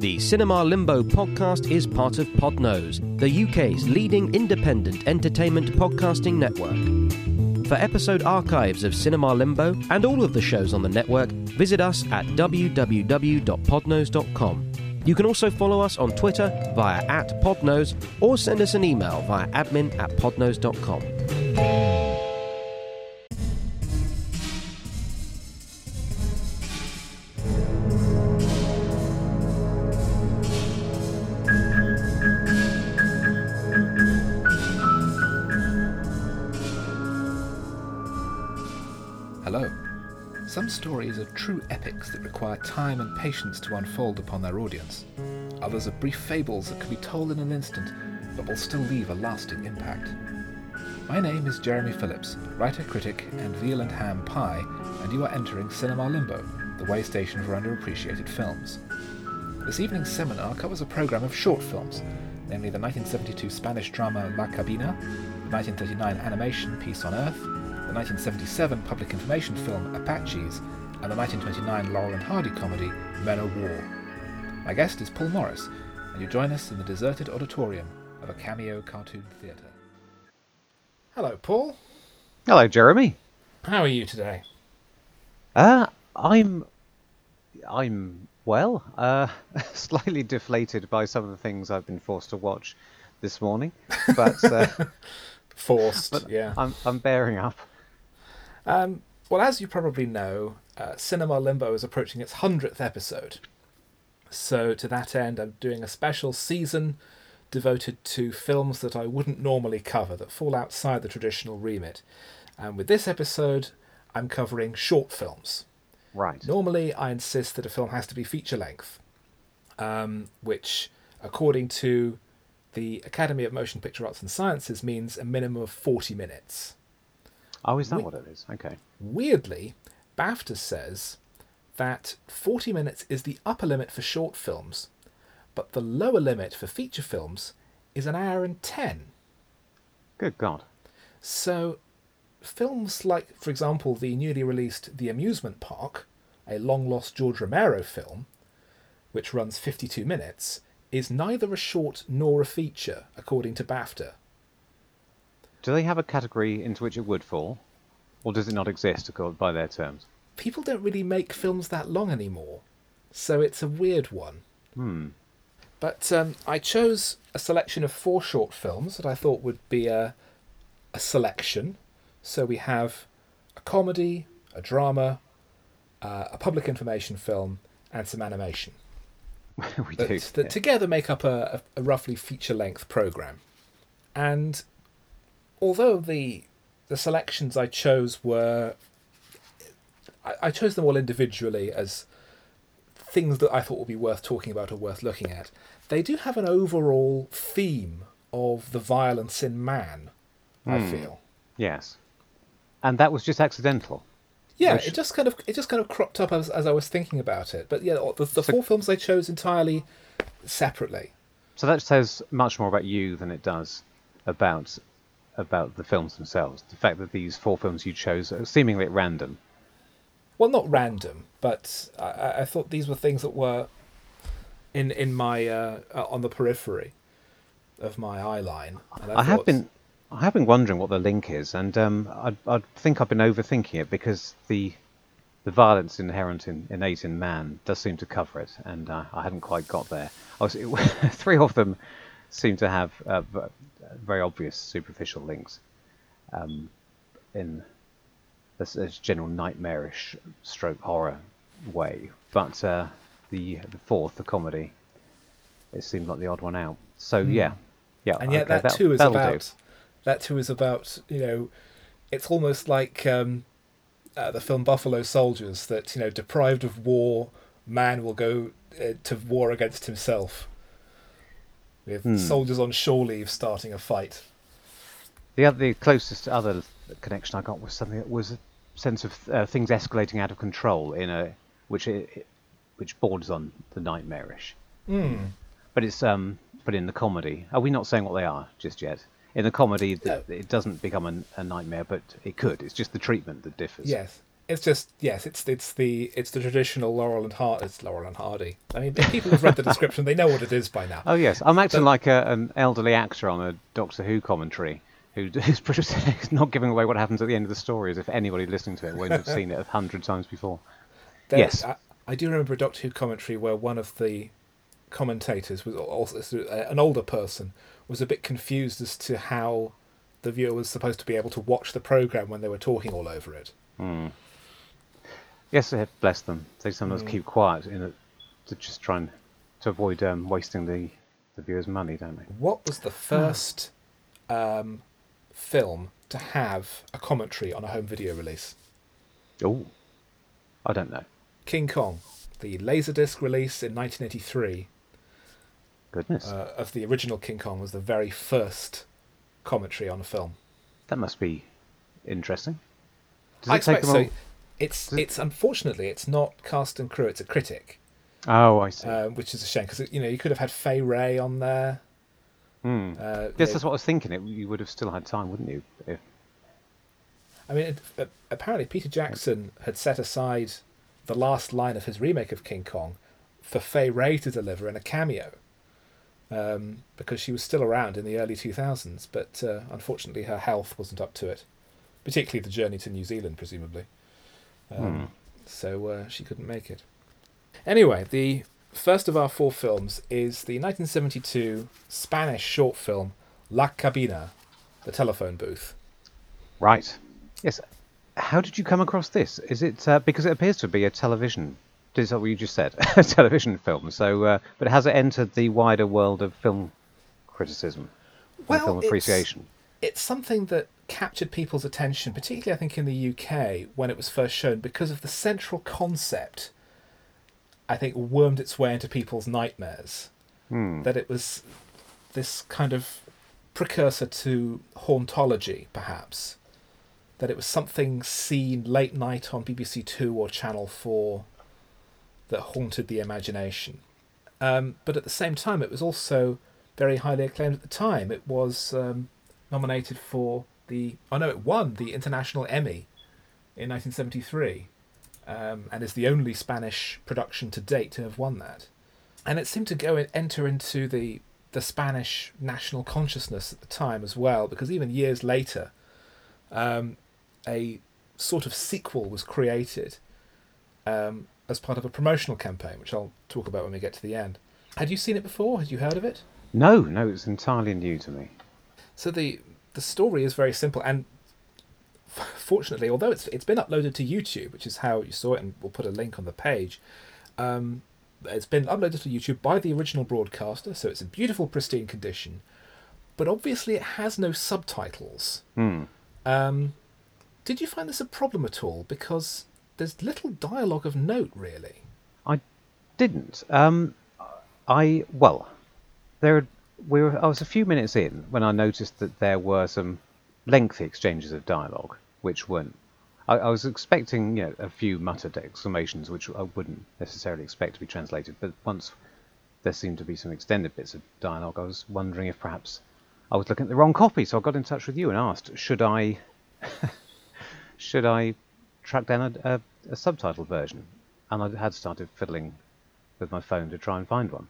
The Cinema Limbo podcast is part of Podnose, the UK's leading independent entertainment podcasting network. For episode archives of Cinema Limbo and all of the shows on the network, visit us at www.podnose.com. You can also follow us on Twitter via at Podnose or send us an email via admin at podnose.com. true epics that require time and patience to unfold upon their audience. Others are brief fables that can be told in an instant, but will still leave a lasting impact. My name is Jeremy Phillips, writer, critic, and veal and ham pie, and you are entering Cinema Limbo, the way station for underappreciated films. This evening's seminar covers a program of short films, namely the 1972 Spanish drama La Cabina, the 1939 animation Peace on Earth, the 1977 public information film Apaches, and the 1929 Laurel and Hardy comedy Men o' War. My guest is Paul Morris, and you join us in the deserted auditorium of a cameo cartoon theatre. Hello, Paul. Hello, Jeremy. How are you today? Uh, I'm, I'm well. Uh, slightly deflated by some of the things I've been forced to watch this morning, but, uh, Forced, but yeah. I'm, I'm bearing up. Um, well, as you probably know, uh, Cinema Limbo is approaching its 100th episode. So, to that end, I'm doing a special season devoted to films that I wouldn't normally cover, that fall outside the traditional remit. And with this episode, I'm covering short films. Right. Normally, I insist that a film has to be feature length, um, which, according to the Academy of Motion Picture Arts and Sciences, means a minimum of 40 minutes. Oh, is that we- what it is? Okay. Weirdly, BAFTA says that 40 minutes is the upper limit for short films, but the lower limit for feature films is an hour and 10. Good God. So, films like, for example, the newly released The Amusement Park, a long lost George Romero film, which runs 52 minutes, is neither a short nor a feature, according to BAFTA. Do they have a category into which it would fall, or does it not exist by their terms? People don't really make films that long anymore, so it's a weird one. Hmm. But um, I chose a selection of four short films that I thought would be a, a selection. So we have a comedy, a drama, uh, a public information film, and some animation. we That, do. that yeah. together make up a, a, a roughly feature length program. And although the the selections I chose were I, I chose them all individually as things that I thought would be worth talking about or worth looking at. They do have an overall theme of the violence in man, I Hmm. feel. Yes. And that was just accidental. Yeah, Which- it just kind of it just kind of cropped up as, as I was thinking about it. But yeah, the, the So- four films I chose entirely separately. So that says much more about you than it does about about the films themselves. The fact that these four films you chose are seemingly at random. Well, not random, but I- I, I thought these were things that were in in my uh, uh, on the periphery of my eye line. And I have been I have been wondering what the link is, and um, I, I think I've been overthinking it because the the violence inherent in innate in man does seem to cover it, and uh, I hadn't quite got there. I was, three of them seem to have uh, very obvious superficial links um, in this, this general nightmarish stroke horror way, but uh, the the fourth, the comedy, it seemed like the odd one out. So yeah, yeah, Hmm. and yet okay, that that'll- too is that'll do. about that too is about you know, it's almost like um, uh, the film Buffalo Soldiers that you know, deprived of war, man will go uh, to war against himself. With Hmm. soldiers on shore leave starting a fight. The other, the closest other connection I got was something that was a sense of uh, things escalating out of control in a which it, which borders on the nightmarish. Hmm. But it's um, but in the comedy, are we not saying what they are just yet? In the comedy, No. it doesn't become a, a nightmare, but it could. It's just the treatment that differs. Yes. It's just yes, it's it's the it's the traditional Laurel and Hardy. It's Laurel and Hardy. I mean, people have read the description, they know what it is by now. Oh yes, I'm acting like a, an elderly actor on a Doctor Who commentary who is pretty- not giving away what happens at the end of the story, as if anybody listening to it won't have seen it a hundred times before. There- Yes. I, I do remember a Doctor Who commentary where one of the commentators was also an older person was a bit confused as to how the viewer was supposed to be able to watch the program when they were talking all over it. Yes, eh, bless them. They sometimes Mm. keep quiet in it to just try and to avoid um, wasting the, the viewer's money, don't they? What was the first um, film to have a commentary on a home video release? Oh, I don't know. King Kong, the Laserdisc release in 1983 Goodness, uh, of the original King Kong was the very first commentary on a film. that must be interesting. Does I it take expect them so. all- It's it- it's unfortunately it's not cast and crew. It's a critic, Oh, I see. um, which is a shame because you know you could have had Fay Wray on there. Hmm. Uh, you that's what I was thinking. It, you would have still had time, wouldn't you? If I mean, it, uh, apparently Peter Jackson had set aside the last line of his remake of King Kong for Fay Wray to deliver in a cameo, um, because she was still around in the early two thousands, but uh, unfortunately her health wasn't up to it, particularly the journey to New Zealand, presumably. Um, Hmm. So uh, she couldn't make it. Anyway, the first of our four films is the 1972 Spanish short film La Cabina, the telephone booth. right, yes. How did you come across this? Is it uh, because it appears to be a television? Is that what you just said? a television film. So, uh, but has it entered the wider world of film criticism Well, film it's- appreciation? it's something that captured people's attention, particularly I think in the UK when it was first shown, because of the central concept. I think wormed its way into people's nightmares. Hmm. That it was this kind of precursor to hauntology, perhaps. That it was something seen late night on BBC Two or Channel Four that haunted the imagination. Um, but at the same time, it was also very highly acclaimed at the time. It was um, nominated for the oh know it won the International Emmy in 1973, um, and is the only Spanish production to date to have won that. And it seemed to go and enter into the the Spanish national consciousness at the time as well, because even years later, um, a sort of sequel was created um, as part of a promotional campaign, which I'll talk about when we get to the end. Had you seen it before? Had you heard of it? No, no, it's entirely new to me. So the the story is very simple, and fortunately, although it's it's been uploaded to YouTube, which is how you saw it, and we'll put a link on the page. Um, it's been uploaded to YouTube by the original broadcaster, so it's in beautiful, pristine condition. But obviously, it has no subtitles. Hmm. Um, did you find this a problem at all? Because there's little dialogue of note, really. I didn't. Um, I well, there we were. I was a few minutes in when I noticed that there were some lengthy exchanges of dialogue, which weren't. I, I was expecting, you know, a few muttered exclamations, which I wouldn't necessarily expect to be translated. But once there seemed to be some extended bits of dialogue, I was wondering if perhaps I was looking at the wrong copy. So I got in touch with you and asked, should I, should I track down a, a, a subtitled version? And I had started fiddling with my phone to try and find one.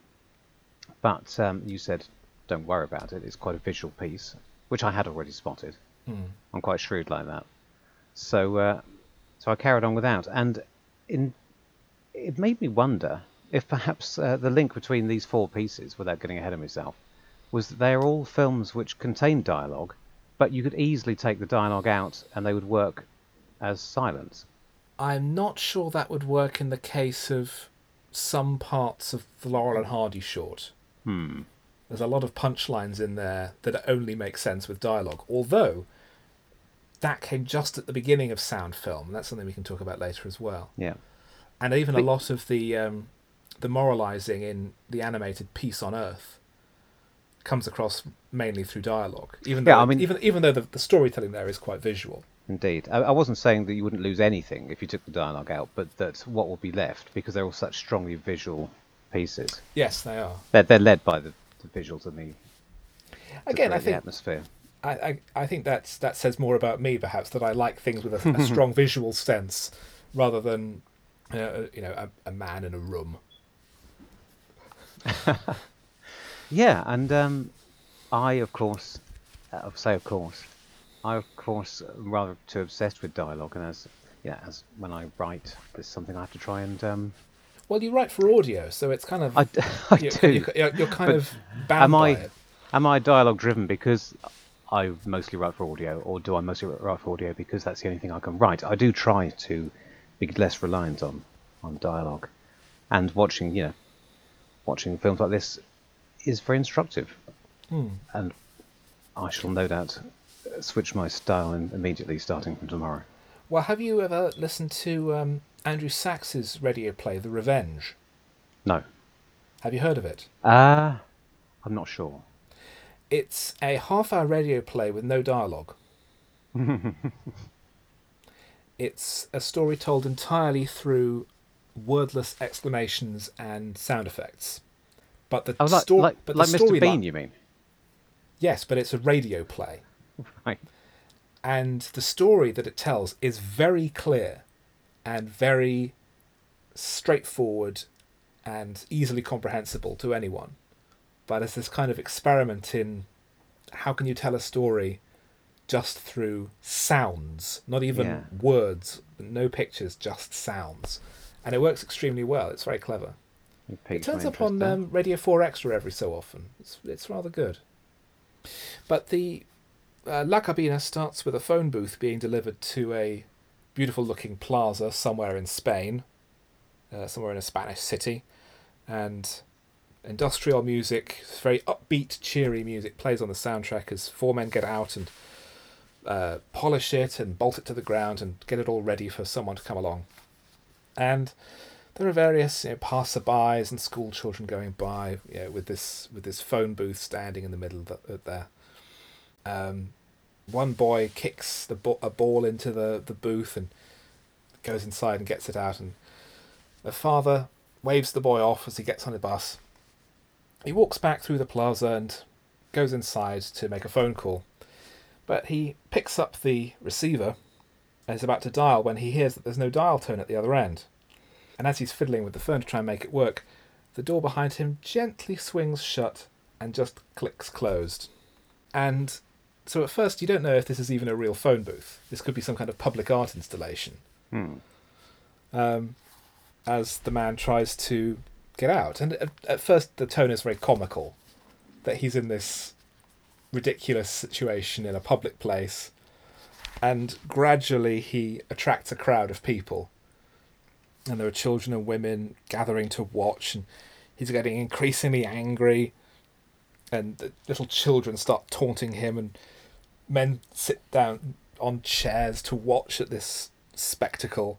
But um, you said, don't worry about it. It's quite a visual piece, which I had already spotted. I'm quite shrewd like that. So, uh, so I carried on without, and in, it made me wonder if perhaps uh, the link between these four pieces, without getting ahead of myself, was that they are all films which contain dialogue, but you could easily take the dialogue out and they would work as silence. I'm not sure that would work in the case of some parts of the Laurel and Hardy short. Hmm. There's a lot of punchlines in there that only make sense with dialogue. Although that came just at the beginning of sound film, that's something we can talk about later as well. Yeah. And even a lot of the um, the moralizing in the animated Peace on Earth comes across mainly through dialogue. Even though Yeah, I mean- even even though the, the storytelling there is quite visual. Indeed. I, I wasn't saying that you wouldn't lose anything if you took the dialogue out, but that what will be left, because they're all such strongly visual pieces, Yes, they are. they're, they're led by the, the visuals and the, Again, I think atmosphere. I, I, I think that's that says more about me, perhaps, that I like things with a, a strong visual sense rather than uh, you know a, a man in a room. Yeah, and um, I, of course, uh, say of course, I of course am rather too obsessed with dialogue, and as yeah, as when I write, it's something I have to try and um, Well, you write for audio, so it's kind of I, I you're, do. You're, you're- you're kind of bound am by I it. am I dialogue driven because I mostly write for audio, or do I mostly write for audio because that's the only thing I can write? I do try to be less reliant on on dialogue, and watching you know watching films like this is very instructive, Hmm. and I shall no doubt switch my style in immediately starting from tomorrow. Well, have you ever listened to um, Andrew Sachs's radio play, The Revenge? No, Have you heard of it? uh, I'm not sure. It's a half hour radio play with no dialogue. it's a story told entirely through wordless exclamations and sound effects. But the Oh, like story, like, but like the Mr. Bean, you mean? yes, but it's a radio play, Right. And the story that it tells is very clear, and very straightforward, and easily comprehensible to anyone. But it's this kind of experiment in how can you tell a story just through sounds, not even Yeah. words, no pictures, just sounds, and it works extremely well. It's very clever. You It turns up on um, Radio 4 Extra every so often. It's, it's rather good. But the uh, La Cabina starts with a phone booth being delivered to a beautiful looking plaza somewhere in Spain, uh, somewhere in a Spanish city. And industrial music, very upbeat, cheery music, plays on the soundtrack as four men get out and uh, polish it and bolt it to the ground and get it all ready for someone to come along. And there are various you know, passerbys and school children going by you know, with this with this phone booth standing in the middle of the, there. Um, one boy kicks the ba- a ball into the, the booth and goes inside and gets it out, and the father waves the boy off as he gets on the bus. He walks back through the plaza and goes inside to make a phone call, but he picks up the receiver and is about to dial when he hears that there's no dial tone at the other end. And as he's fiddling with the phone to try and make it work, the door behind him gently swings shut and just clicks closed. And so at first you don't know if this is even a real phone booth. This could be some kind of public art installation. Hmm. Um, as the man tries to get out. And at, at first the tone is very comical that he's in this ridiculous situation in a public place. And gradually he attracts a crowd of people and there are children and women gathering to watch and he's getting increasingly angry and the little children start taunting him and men sit down on chairs to watch at this spectacle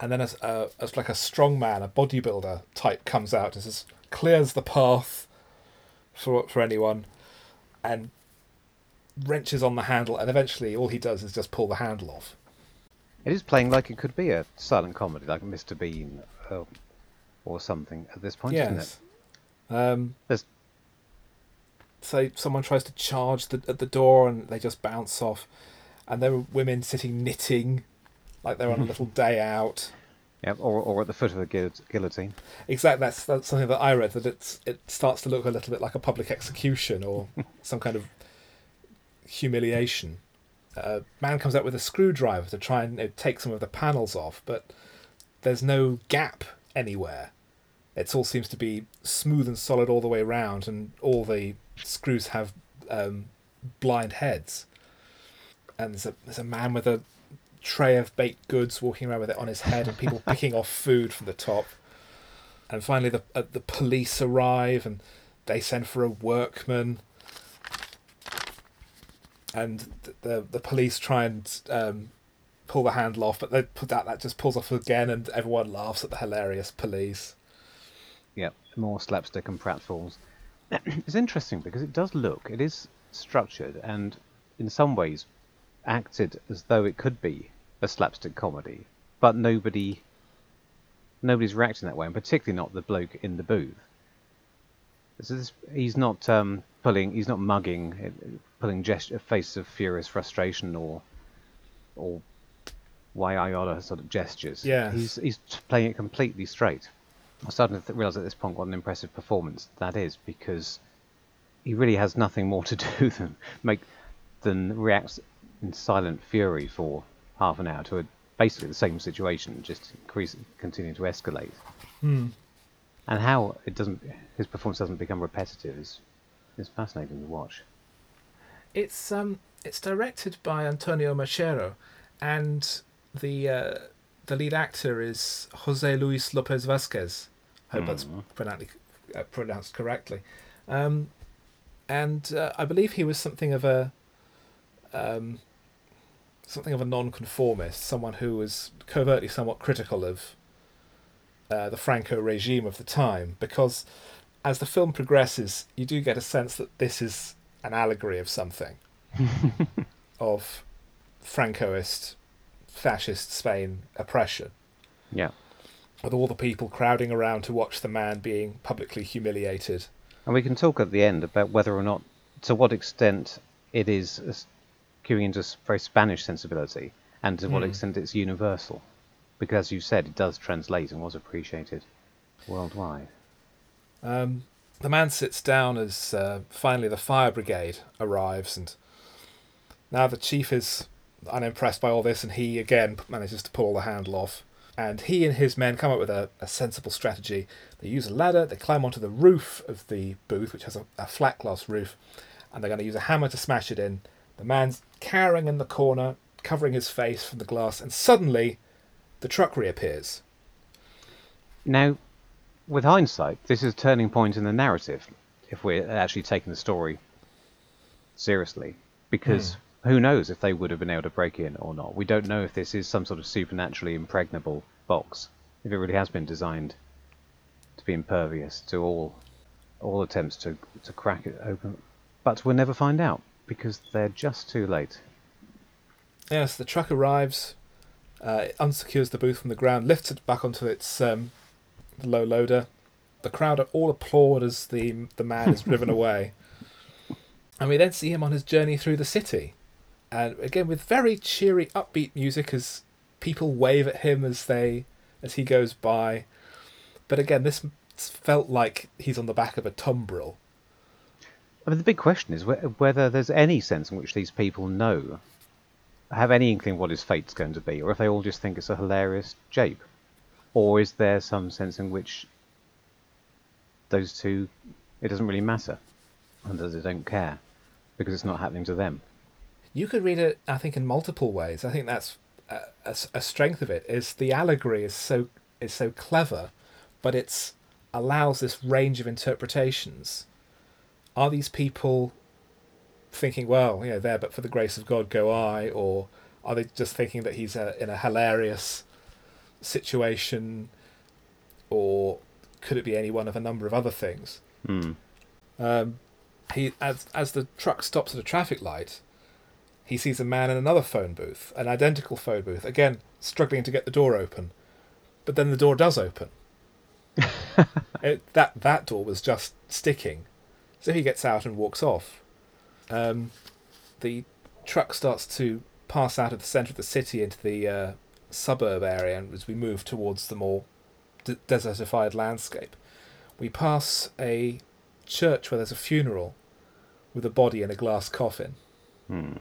and then as, uh, as like a strong man a bodybuilder type comes out and says clears the path for for anyone and wrenches on the handle and eventually all he does is just pull the handle off It is playing like it could be a silent comedy, like Mr. Bean uh, or something at this point, isn't it? Yes. Um, There's- so someone tries to charge the, at the door and they just bounce off. And there are women sitting knitting, like they're on a little day out. Yeah, or, or at the foot of the guillot- guillotine. Exactly, that's, that's something that I read, that it's, it starts to look a little bit like a public execution or some kind of humiliation. A man comes out with a screwdriver to try and you know, take some of the panels off, but there's no gap anywhere. It all seems to be smooth and solid all the way around, and all the screws have um, blind heads. And there's a, there's a man with a tray of baked goods walking around with it on his head, and people picking off food from the top. And finally, the uh, the police arrive, and they send for a workman. And th- the the police try and um, pull the handle off, but they put that that just pulls off again, and everyone laughs at the hilarious police. Yeah, more slapstick and pratfalls. it's interesting because it does look, it is structured and in some ways acted as though it could be a slapstick comedy, but nobody, nobody's reacting that way, and particularly not the bloke in the booth. This he's not um, pulling. He's not mugging, uh, pulling gest- a face of furious frustration or or Wayayada sort of gestures. Yes. He's he's playing it completely straight. I'm starting to th- realise at this point what an impressive performance that is because he really has nothing more to do than make than react in silent fury for half an hour to a, basically the same situation, just increase, continue to escalate. Hmm. And how it doesn't, his performance doesn't become repetitive is is fascinating to watch. It's um it's directed by Antonio Mercero, and the uh, the lead actor is Jose Luis Lopez Vazquez. I hope that's pronounced uh, pronounced correctly. Um, and uh, I believe he was something of a um, something of a non-conformist, someone who was covertly somewhat critical of uh, the Franco regime of the time, because as the film progresses, you do get a sense that this is an allegory of something of Francoist, fascist Spain oppression, Yeah. with all the people crowding around to watch the man being publicly humiliated. And we can talk at the end about whether or not, to what extent it is queuing into a very Spanish sensibility, and to what Hmm. extent it's universal. Because, as you said, it does translate and was appreciated worldwide. Um, the man sits down as uh, finally the fire brigade arrives, and now the chief is unimpressed by all this, and he again manages to pull the handle off. And he and his men come up with a, a sensible strategy. They use a ladder, they climb onto the roof of the booth, which has a, a flat glass roof, and they're going to use a hammer to smash it in. The man's cowering in the corner, covering his face from the glass, and suddenly the truck reappears. Now, with hindsight, this is a turning point in the narrative, if we're actually taking the story seriously. Because hmm. Who knows if they would have been able to break in or not? We don't know if this is some sort of supernaturally impregnable box, if it really has been designed to be impervious to all all attempts to to crack it open. But we'll never find out because they're just too late. Yes, the truck arrives, uh, it unsecures the booth from the ground, lifts it back onto its um, low loader. The crowd all applaud as the the man is driven away, and we then see him on his journey through the city, and again with very cheery, upbeat music as people wave at him as they as he goes by. But again, this felt like he's on the back of a tumbril. I mean, the big question is whe- whether there's any sense in which these people know, have any inkling what his fate's going to be, or if they all just think it's a hilarious jape, or is there some sense in which those two, it doesn't really matter, and that they don't care because it's not happening to them. You could read it, I think, in multiple ways. I think that's a, a, a strength of it. Is the allegory is so is so clever, but it's allows this range of interpretations. Are these people thinking, well, you know, there, but for the grace of God go I, or are they just thinking that he's a, in a hilarious situation, or could it be any one of a number of other things? Hmm. Um, he as as the truck stops at a traffic light, he sees a man in another phone booth, an identical phone booth, again struggling to get the door open, but then the door does open. it, that that door was just sticking, so he gets out and walks off. Um, the truck starts to pass out of the centre of the city into the uh, suburb area, and as we move towards the more d- desertified landscape, we pass a church where there's a funeral with a body in a glass coffin, Hmm.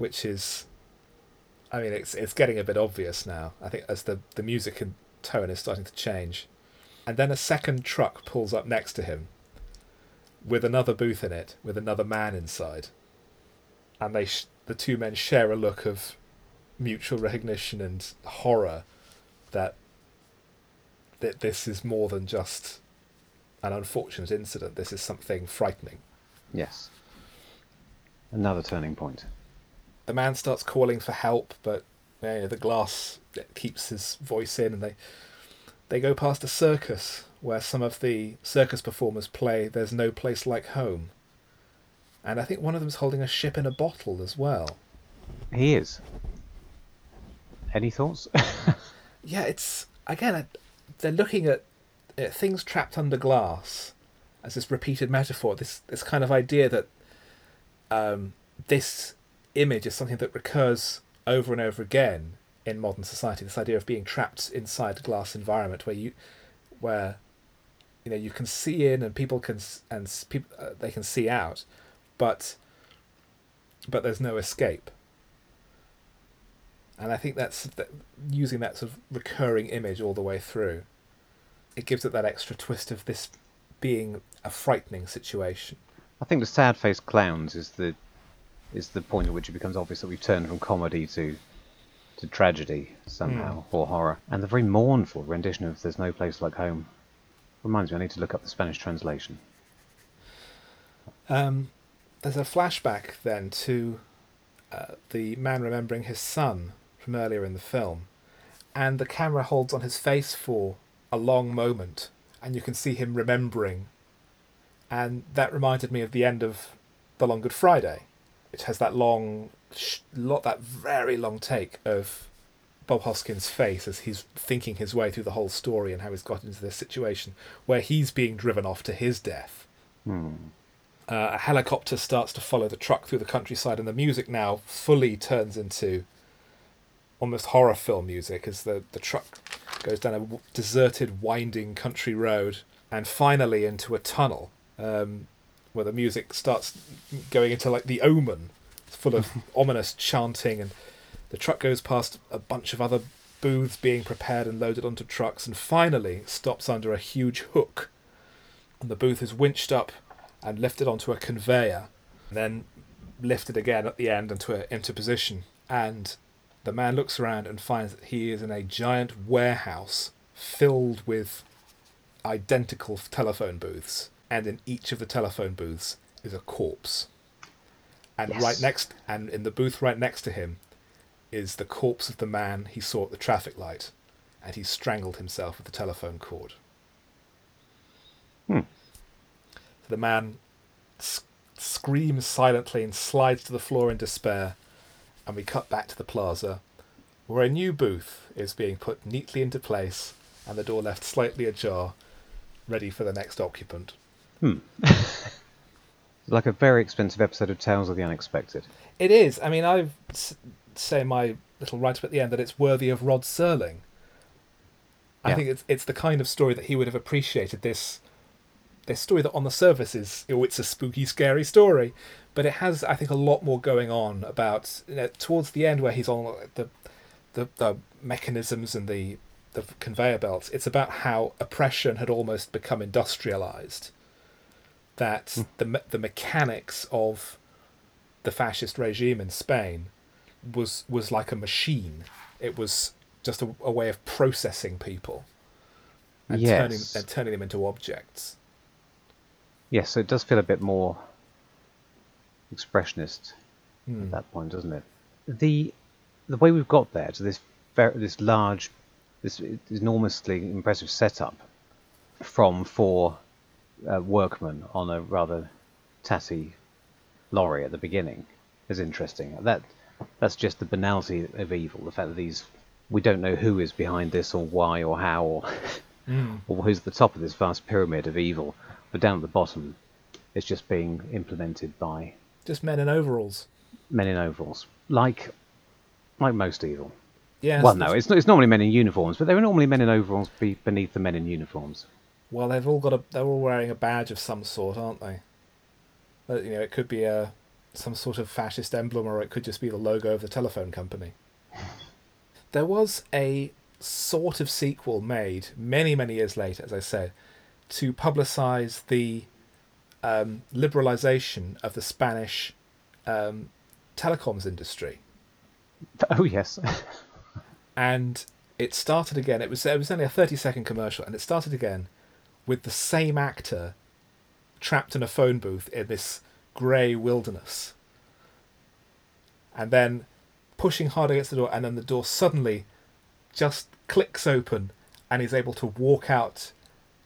Which is, I mean, it's it's getting a bit obvious now. I think as the the music and tone is starting to change, and then a second truck pulls up next to him, with another booth in it, with another man inside, and they sh- the two men share a look of mutual recognition and horror that that this is more than just an unfortunate incident. This is something frightening. Yes. Another turning point. The man starts calling for help, but yeah, the glass keeps his voice in, and they they go past a circus where some of the circus performers play "There's No Place Like Home," and I think one of them's holding a ship in a bottle as well. He is. Any thoughts? Yeah, it's again. They're looking at, at things trapped under glass, as this repeated metaphor, this this kind of idea that um, this image is something that recurs over and over again in modern society. This idea of being trapped inside a glass environment where you, where, you know, you can see in and people can and people uh, they can see out, but but there's no escape. And I think that's that, using that sort of recurring image all the way through. It gives it that extra twist of this being a frightening situation. I think the sad faced clowns is the is the point at which it becomes obvious that we've turned from comedy to to tragedy somehow mm. or horror. And the very mournful rendition of "There's No Place Like Home" reminds me I need to look up the Spanish translation. Um, there's a flashback then to uh, the man remembering his son from earlier in the film, and the camera holds on his face for a long moment, and you can see him remembering. And that reminded me of the end of The Long Good Friday. It has that long, lot that very long take of Bob Hoskins' face as he's thinking his way through the whole story and how he's got into this situation where he's being driven off to his death. Hmm. Uh, a helicopter starts to follow the truck through the countryside, and the music now fully turns into almost horror film music as the, the truck goes down a deserted, winding country road and finally into a tunnel um, where the music starts going into like the omen, it's full of ominous chanting, and the truck goes past a bunch of other booths being prepared and loaded onto trucks, and finally stops under a huge hook. And the booth is winched up and lifted onto a conveyor, and then lifted again at the end into a, into position. And the man looks around and finds that he is in a giant warehouse filled with identical telephone booths, and in each of the telephone booths is a corpse. And yes. right next, and in the booth right next to him, is the corpse of the man he saw at the traffic light, and he strangled himself with the telephone cord. Hmm. The man sc- screams silently and slides to the floor in despair and we cut back to the plaza, where a new booth is being put neatly into place and the door left slightly ajar, ready for the next occupant. Hmm. like a very expensive episode of Tales of the Unexpected. It is. I mean, I say my little write up at the end that it's worthy of Rod Serling. I think it's it's the kind of story that he would have appreciated. This this story that on the surface is oh, it's a spooky, scary story, but it has I think a lot more going on about you know, towards the end where he's on the, the the mechanisms and the the conveyor belts. It's about how oppression had almost become industrialized. That mm. the the mechanics of the fascist regime in Spain was was like a machine. It was just a, a way of processing people and yes. turning and turning them into objects. Yes, so it does feel a bit more expressionist mm. at Hmm. that point, doesn't it? The the way we've got there to this very, this large, this enormously impressive setup from four uh, workman on a rather tatty lorry at the beginning is interesting. That that's just the banality of evil. The fact that these we don't know who is behind this or why or how or mm. or who's at the top of this vast pyramid of evil, but down at the bottom, it's just being implemented by just men in overalls. Men in overalls, like like most evil. Yeah. Well, no, it's it's normally men in uniforms, but there are normally men in overalls be beneath the men in uniforms. Well, they've all got a. They're all wearing a badge of some sort, aren't they? But, you know, it could be a some sort of fascist emblem, or it could just be the logo of the telephone company. There was a sort of sequel made many, many years later, as I said, to publicize the um, liberalization of the Spanish um, telecoms industry. Oh yes. and it started again. It was it was only a thirty second commercial, and it started again with the same actor trapped in a phone booth in this grey wilderness, and then pushing hard against the door, and then the door suddenly just clicks open, and he's able to walk out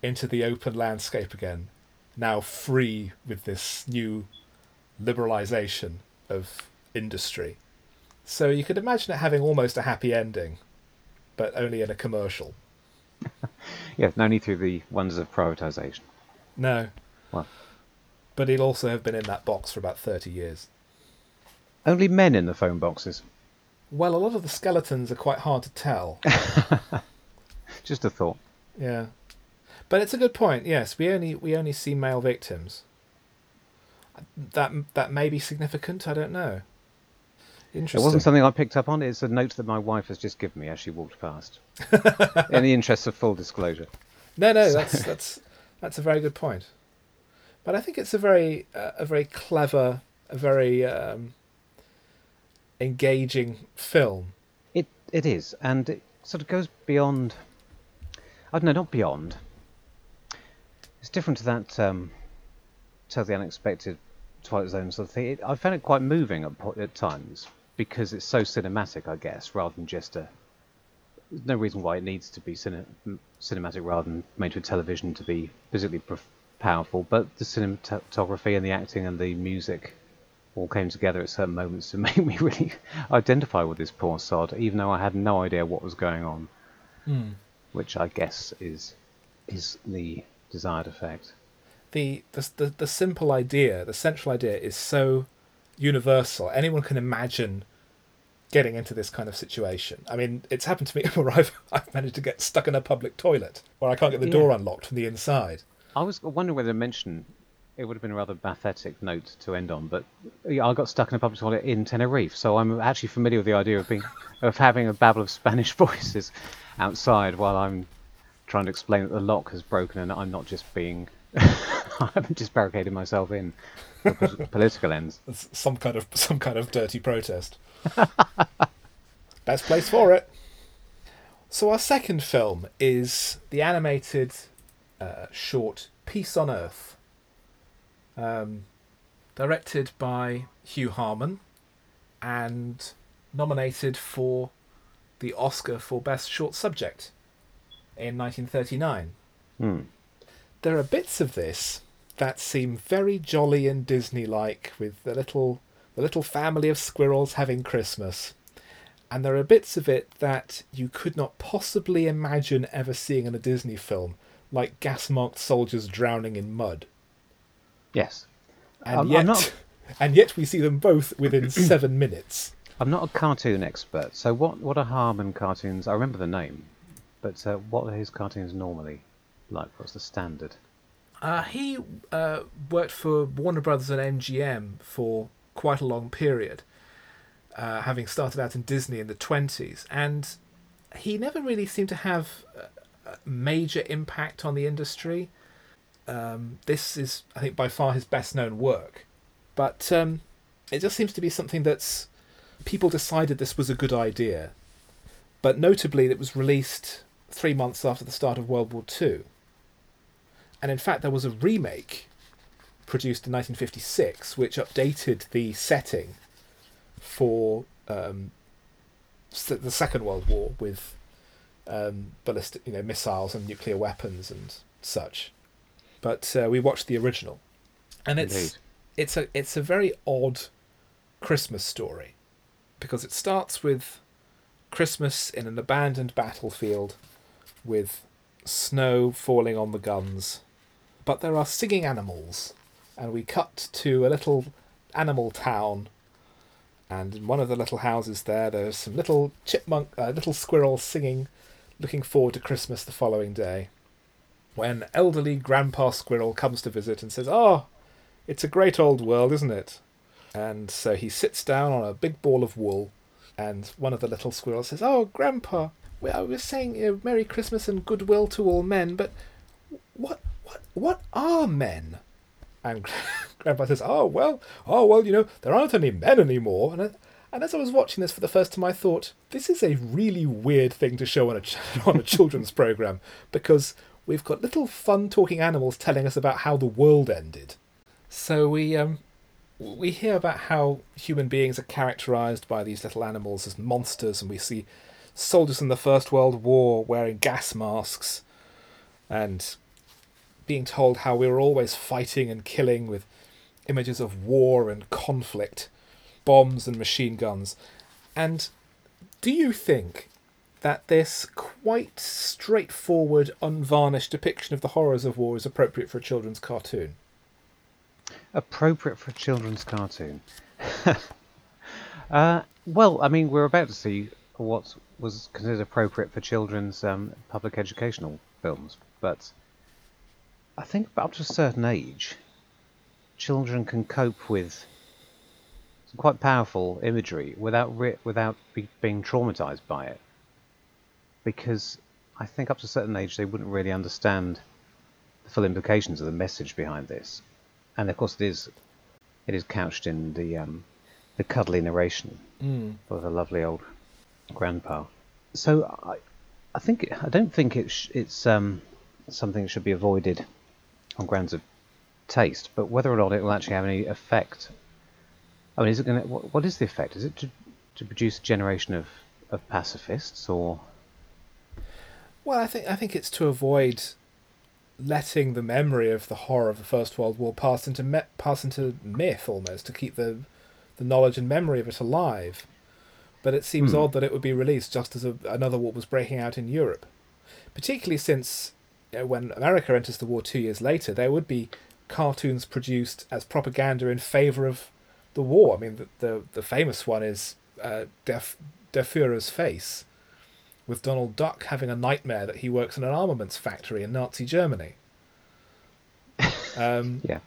into the open landscape again, now free with this new liberalization of industry. So you could imagine it having almost a happy ending, but only in a commercial. yeah, no need through the wonders of privatization. No. Well, But he'll also have been in that box for about 30 years. only men in the phone boxes. Well, a lot of the skeletons are quite hard to tell. Just a thought. yeah. But it's a good point. Yes, we only we only see male victims. That that may be significant. I don't know. It wasn't something I picked up on. It's a note that my wife has just given me as she walked past. in the interest of full disclosure. No, no, that's that's that's a very good point. But I think it's a very uh, a very clever, a very um, engaging film. It it is, and it sort of goes beyond. I don't know, not beyond. It's different to that um, Tell the Unexpected Twilight Zone sort of thing. It, I found it quite moving at, at times because it's so cinematic, I guess, rather than just a. There's no reason why it needs to be cine- cinematic rather than made for television to be physically powerful. But the cinematography and the acting and the music all came together at certain moments to make me really identify with this poor sod, even though I had no idea what was going on, hmm. which I guess is is the desired effect. The, the the the simple idea, the central idea, is so universal. Anyone can imagine getting into this kind of situation. I mean, it's happened to me where I've I've managed to get stuck in a public toilet where I can't get the door unlocked from the inside. I was wondering whether to mention it would have been a rather pathetic note to end on, but yeah, I got stuck in a public toilet in Tenerife, so I'm actually familiar with the idea of being of having a babble of Spanish voices outside while I'm trying to explain that the lock has broken and I'm not just being I haven't just barricaded myself in for political ends. Some kind of some kind of dirty protest. Best place for it. So our second film is the animated uh, short "Peace on Earth," um, directed by Hugh Harman, and nominated for the Oscar for Best Short Subject in 1939 Hmm. There are bits of this that seem very jolly and Disney-like, with the little the little family of squirrels having Christmas, and there are bits of it that you could not possibly imagine ever seeing in a Disney film, like gas-marked soldiers drowning in mud, Yes. and I'm- yet, I'm not- and yet we see them both within seven minutes. I'm not a cartoon expert, so what, what are Harman cartoons? I remember the name, but uh, what are his cartoons normally like? What's the standard? Uh, he uh, worked for Warner Brothers and MGM for quite a long period, uh, having started out in Disney in the 20s. And he never really seemed to have a major impact on the industry. Um, this is, I think, by far his best known work. But um, it just seems to be something that's. People decided this was a good idea. But notably, it was released three months after the start of World War Two. And in fact, there was a remake produced in 1956 which updated the setting for um, the Second World War with um, ballistic, you know, missiles and nuclear weapons and such. But uh, we watched the original, and it's Indeed. it's a it's a very odd Christmas story because it starts with Christmas in an abandoned battlefield with snow falling on the guns, but there are singing animals, and we cut to a little animal town. And in one of the little houses there, there's some little chipmunk, uh, little squirrels singing, looking forward to Christmas the following day. When elderly Grandpa Squirrel comes to visit and says, "Oh, it's a great old world, isn't it?" And so he sits down on a big ball of wool, and one of the little squirrels says, "Oh, Grandpa, I uh, was saying you know, Merry Christmas and goodwill to all men, but what what what are men?" And Grandpa says, "Oh well, oh well, you know there aren't any men anymore." And I, and as I was watching this for the first time, I thought this is a really weird thing to show on a ch- on a children's program because we've got little fun talking animals telling us about how the world ended. So we um we hear about how human beings are characterized by these little animals as monsters, and we see soldiers in the First World War wearing gas masks and being told how we were always fighting and killing with images of war and conflict, bombs and machine guns. And do you think that this quite straightforward, unvarnished depiction of the horrors of war is appropriate for a children's cartoon? appropriate for a children's cartoon. uh, well, I mean, we're about to see what was considered appropriate for children's um, public educational films, but I think up to a certain age, children can cope with some quite powerful imagery without re- without be- being traumatized by it. Because I think up to a certain age they wouldn't really understand the full implications of the message behind this, and of course it is it is couched in the um, the cuddly narration Mm. of the lovely old grandpa. So I I think I don't think it sh- it's um, something that should be avoided on grounds of taste, but whether or not it will actually have any effect. I mean, is it going to? What, what is the effect? Is it to, to produce a generation of, of pacifists, or Well, I think I think it's to avoid letting the memory of the horror of the First World War pass into me- pass into myth almost to keep the the knowledge and memory of it alive. But it seems Hmm. odd that it would be released just as a, another war was breaking out in Europe, particularly since when America enters the war two years later, there would be cartoons produced as propaganda in favor of the war. I mean, the the, the famous one is uh, Der, Der Führer's Face, with Donald Duck having a nightmare that he works in an armaments factory in Nazi Germany. Um, yeah?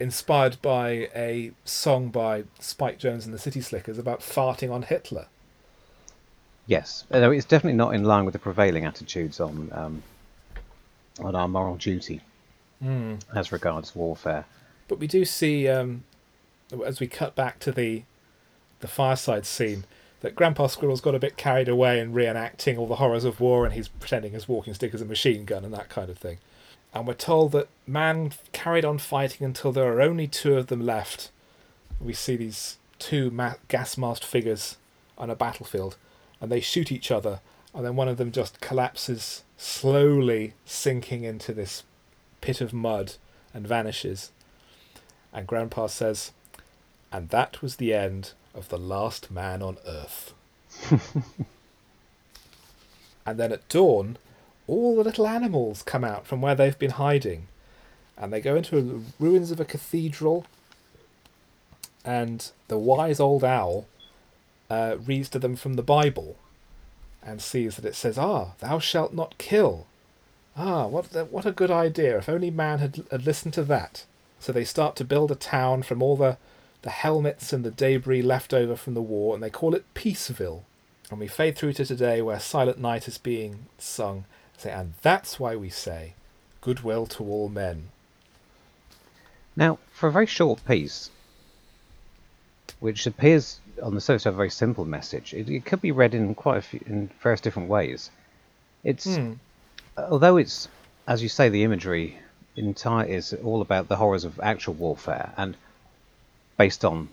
inspired by a song by Spike Jones and the City Slickers about farting on Hitler. Yes, although it's definitely not in line with the prevailing attitudes on um, on our moral duty as regards warfare. But we do see, um, as we cut back to the the fireside scene, that Grandpa Squirrel's got a bit carried away in reenacting all the horrors of war, and he's pretending his walking stick is a machine gun and that kind of thing. And we're told that man carried on fighting until there are only two of them left. We see these two ma- gas-masked figures on a battlefield, and they shoot each other, and then one of them just collapses, slowly sinking into this pit of mud and vanishes. And Grandpa says, and that was the end of the last man on Earth. and then at dawn, all the little animals come out from where they've been hiding. And they go into the ruins of a cathedral. And the wise old owl uh, reads to them from the Bible and sees that it says, Ah, thou shalt not kill. Ah, what, the, what a good idea. If only man had, had listened to that. So they start to build a town from all the, the helmets and the debris left over from the war, and they call it Peaceville. And we fade through to today where Silent Night is being sung. Say, and that's why we say, goodwill to all men. Now, for a very short piece, which appears on the surface have a very simple message, it, it could be read in quite a few, in various different ways. It's Hmm. although it's, as you say, the imagery entire is all about the horrors of actual warfare and based on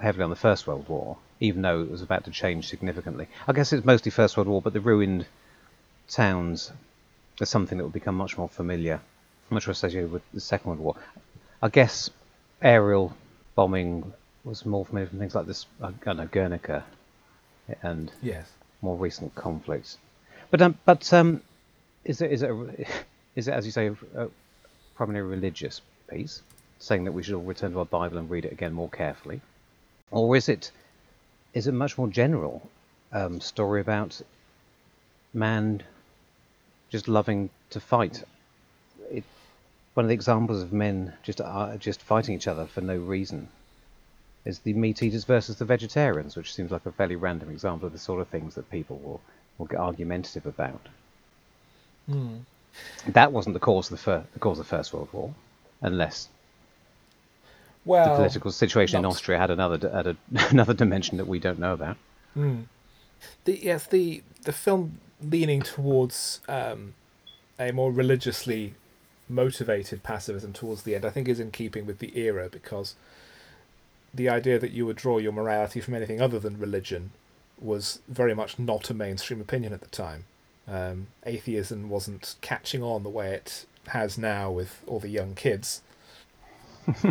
heavily on the First World War, even though it was about to change significantly. I guess it's mostly First World War, but the ruined towns are something that will become much more familiar, much more associated with the Second World War. I guess aerial bombing was more familiar from things like this, I don't know, Guernica and Yes. more recent conflicts. But um, but um, is it is it a, is it as you say a, a primarily religious piece, saying that we should all return to our Bible and read it again more carefully, or is it is it much more general um, story about man just loving to fight? It, one of the examples of men just uh, just fighting each other for no reason is the meat eaters versus the vegetarians, which seems like a fairly random example of the sort of things that people will, will get argumentative about. Hmm. That wasn't the cause of the, fir- the cause of the First World War, unless Well, the political situation in Austria had another had a, another dimension that we don't know about. Hmm. The, yes, the the film leaning towards um, a more religiously motivated pacifism towards the end, I think, is in keeping with the era because the idea that you would draw your morality from anything other than religion was very much not a mainstream opinion at the time. Um, atheism wasn't catching on the way it has now with all the young kids.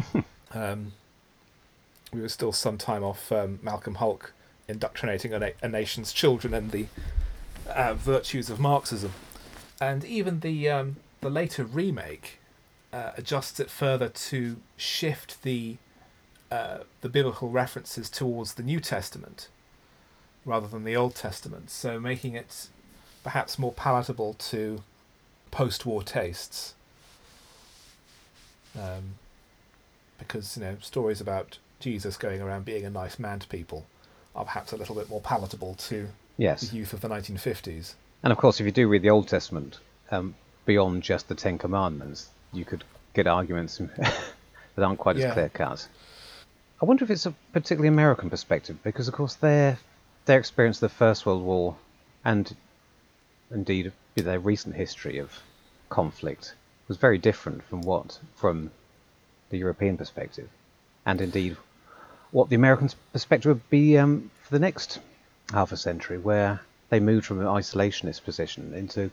um, we were still some time off um, Malcolm Hulke indoctrinating a, na- a nation's children in the uh, virtues of Marxism, and even the um, the later remake uh, adjusts it further to shift the uh, the biblical references towards the New Testament rather than the Old Testament, so making it perhaps more palatable to post-war tastes. Um, because you know stories about Jesus going around being a nice man to people are perhaps a little bit more palatable to Yes. the youth of the 1950s. And of course, if you do read the Old Testament, um, beyond just the Ten Commandments, you could get arguments that aren't quite Yeah. as clear cut. I wonder if it's a particularly American perspective, because of course their their experience of the First World War, and indeed their recent history of conflict, was very different from what from the European perspective, and indeed what the American perspective would be um, for the next half a century, where they moved from an isolationist position into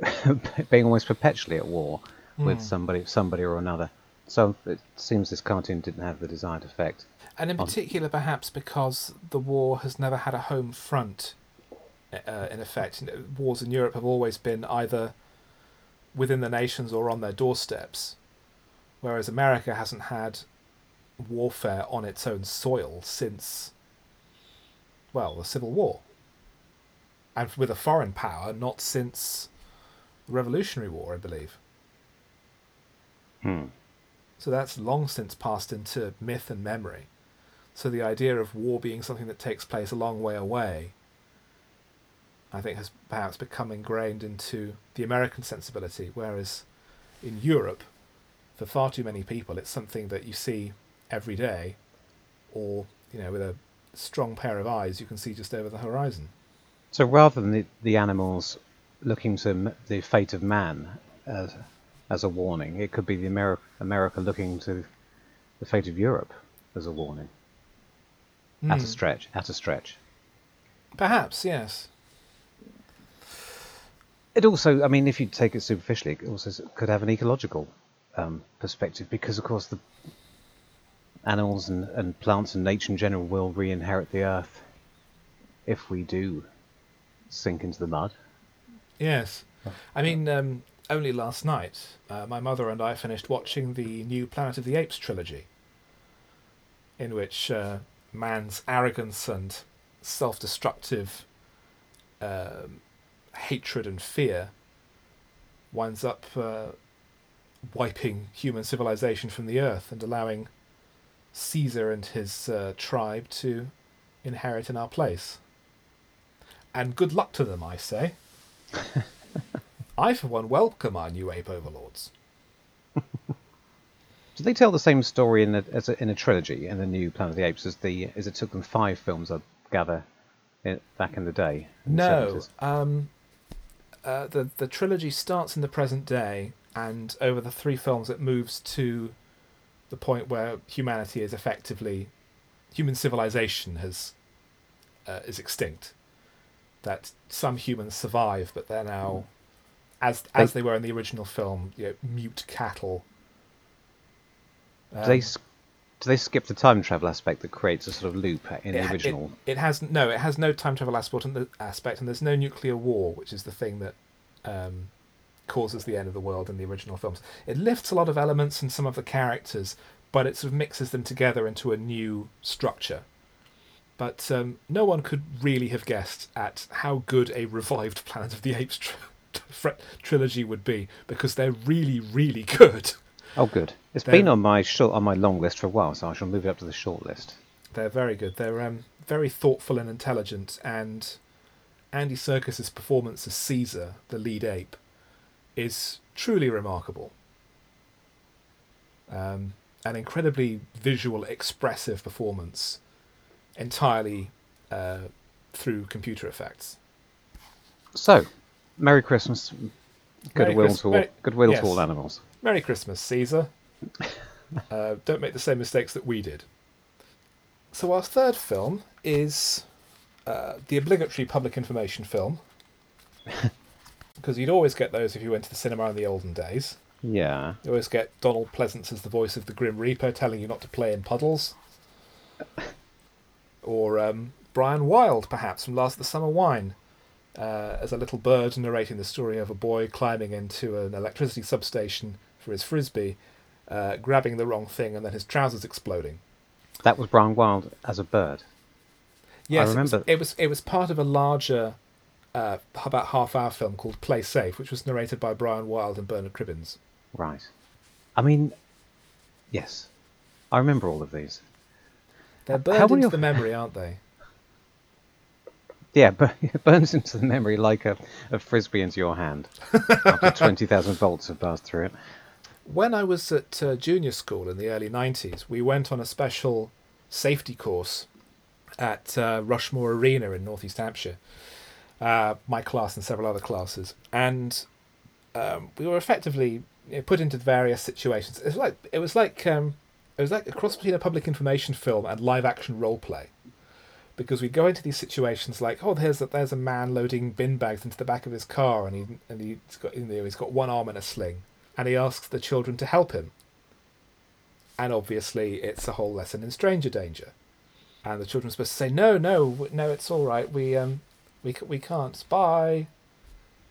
being almost perpetually at war with Hmm. somebody, somebody or another. So it seems this cartoon didn't have the desired effect. And in On- particular, perhaps because the war has never had a home front, uh, in effect. You know, wars in Europe have always been either within the nations or on their doorsteps, whereas America hasn't had warfare on its own soil since, well, the Civil War. And with a foreign power, not since the Revolutionary War, I believe. Hmm. So that's long since passed into myth and memory. So the idea of war being something that takes place a long way away, I think, has perhaps become ingrained into the American sensibility, whereas in Europe, for far too many people, it's something that you see every day, or you know, with a strong pair of eyes, you can see just over the horizon. So rather than the, the animals looking to the fate of man as, as a warning, it could be the Ameri- America looking to the fate of Europe as a warning. At Hmm. a stretch. At a stretch. Perhaps, yes. It also, I mean, if you take it superficially, it also could have an ecological um, perspective because, of course, the animals and, and plants and nature in general will re-inherit the earth if we do sink into the mud. Yes. I mean, um, only last night, uh, my mother and I finished watching the new Planet of the Apes trilogy, in which uh, man's arrogance and self destructive um, hatred and fear winds up uh, wiping human civilization from the earth and allowing Caesar and his uh, tribe to inherit in our place. And good luck to them, I say. I, for one, welcome our new ape overlords. Do they tell the same story in a, as a, in a trilogy in the new Planet of the Apes as the as it took them five films, I gather, in, back in the day? in No, 70s? um, uh, the the trilogy starts in the present day, and over the three films, it moves to the point where humanity is effectively human civilization has uh, is extinct. That some humans survive, but they're now, as as they were in the original film, you know, mute cattle. do they Um, do they skip the time travel aspect that creates a sort of loop in it, the original? It, it has no. It has no time travel aspect, and, the, aspect, and there's no nuclear war, which is the thing that um, causes the end of the world in the original films. It lifts a lot of elements and some of the characters, but it sort of mixes them together into a new structure. But um, no one could really have guessed at how good a revived Planet of the Apes trilogy would be, because they're really, really good. Oh, good. It's They're- been on my short on my long list for a while, so I shall move it up to the short list. They're very good. They're um, very thoughtful and intelligent, and Andy Serkis's performance as Caesar, the lead ape, is truly remarkable. Um, an incredibly visual, expressive performance, entirely uh, through computer effects. So, Merry Christmas. Merry Goodwill Christ- to all, Merry- goodwill yes. to all animals. Merry Christmas, Caesar. uh, don't make the same mistakes that we did. So, our third film is uh, the obligatory public information film. because you'd always get those if you went to the cinema in the olden days. Yeah. You always get Donald Pleasence as the voice of the Grim Reaper telling you not to play in puddles. Or um, Brian Wilde, perhaps, from Last of the Summer Wine, uh, as a little bird narrating the story of a boy climbing into an electricity substation for his frisbee, uh, grabbing the wrong thing, and then his trousers exploding. That was Brian Wilde as a bird. Yes, I remember- It was, it was it was part of a larger, uh, about half hour film called Play Safe, which was narrated by Brian Wilde and Bernard Cribbins. Right. I mean, yes, I remember all of these. They're burned into of- the memory, aren't they? Yeah, but it burns into the memory like a, a frisbee into your hand after twenty thousand volts have passed through it. When I was at uh, junior school in the early 90s, we went on a special safety course at uh, Rushmoor Arena in Northeast Hampshire. Uh, my class and several other classes, and um, we were effectively you know, put into various situations. It was like it was like um, it was like a cross between a public information film and live action role play, because we go into these situations like, oh, there's a, there's a man loading bin bags into the back of his car, and he and he's got you know, he's got one arm in a sling, and he asks the children to help him. And obviously, it's a whole lesson in stranger danger, and the children are supposed to say, no, no, no, it's all right, we um, we we can't, bye.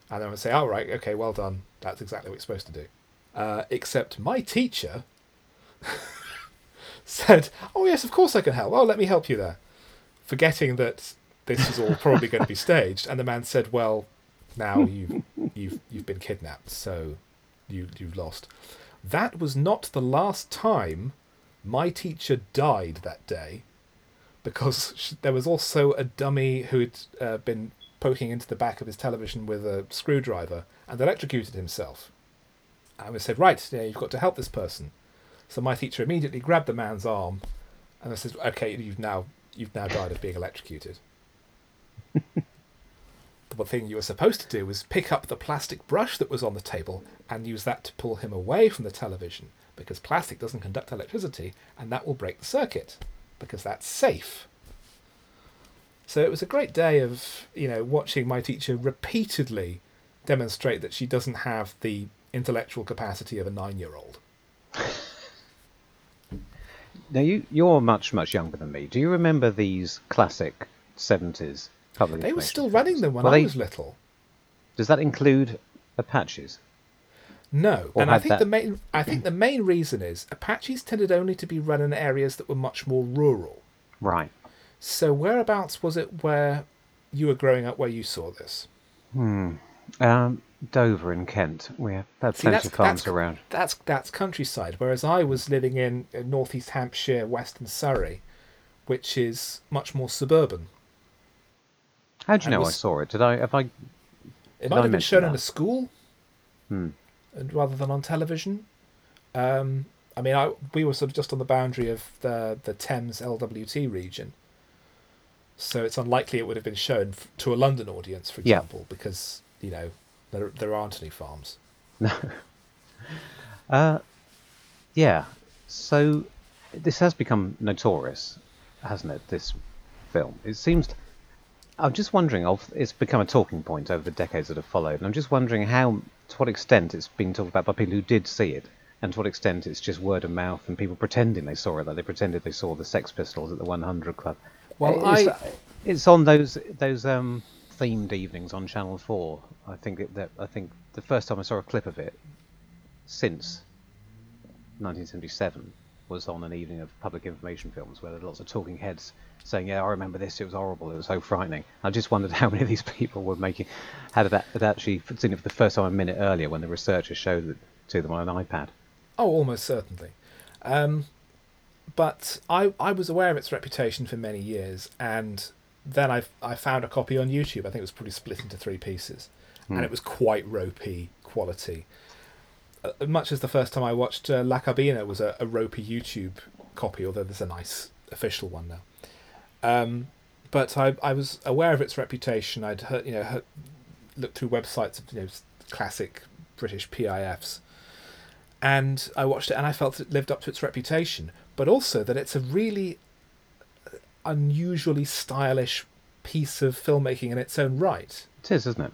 And then I say, all right, okay, well done, that's exactly what you're supposed to do. Uh, except my teacher said, oh yes, of course I can help. Oh, let me help you there, forgetting that this is all probably going to be staged. And the man said, well, now you've you've you've been kidnapped, so you you've lost. That was not the last time my teacher died that day, because sh- there was also a dummy who had uh, been poking into the back of his television with a screwdriver and electrocuted himself. And we said, right, yeah, you've got to help this person. So my teacher immediately grabbed the man's arm, and I said, okay, you've now you've now died of being electrocuted. the thing you were supposed to do was pick up the plastic brush that was on the table and use that to pull him away from the television because plastic doesn't conduct electricity and that will break the circuit because that's safe. So it was a great day of, you know, watching my teacher repeatedly demonstrate that she doesn't have the intellectual capacity of a 9-year-old. Now you you're much much younger than me. Do you remember these classic seventies public? They were still running films? them when Were I they- was little. Does that include Apaches? No, Or and I think that- the main I think the main reason is Apaches tended only to be run in areas that were much more rural. Right. So whereabouts was it where you were growing up where you saw this? Hmm. Um, Dover in Kent. We have See, plenty that's- of farms that's- around. That's that's countryside, whereas I was living in, in northeast Hampshire, western Surrey, which is much more suburban. How do you I know I saw it? Did I? Have I? It might I have been shown in that? a school, Hmm. and rather than on television. Um, I mean, I we were sort of just on the boundary of the the Thames LWT region, so it's unlikely it would have been shown f- to a London audience, for Yeah. example, because you know there there aren't any farms. Uh, yeah. So this has become notorious, hasn't it? This film. It seems. I'm just wondering. Of it's become a talking point over the decades that have followed, and I'm just wondering how, to what extent, it's been talked about by people who did see it, and to what extent it's just word of mouth and people pretending they saw it, like they pretended they saw the Sex Pistols at the 100 Club. Well, it's, I- it's on those those um, themed evenings on Channel Four. I think it, that I think the first time I saw a clip of it since 1977 was on an evening of public information films where there were lots of talking heads saying, "Yeah, I remember this. It was horrible. It was so frightening." I just wondered how many of these people were making had it, had actually seen it for the first time a minute earlier when the researchers showed it to them on an iPad. Oh, almost certainly. Um, but I I was aware of its reputation for many years, and then I I found a copy on YouTube. I think it was probably split into three pieces, and it was quite ropey quality. Uh, much as the first time I watched uh, La Cabina was a, a ropey YouTube copy, although there's a nice official one now. Um, but I I was aware of its reputation. I'd heard you know heard, looked through websites of you know classic British PIFs and I watched it and I felt it lived up to its reputation, but also that it's a really unusually stylish piece of filmmaking in its own right. It is, isn't it?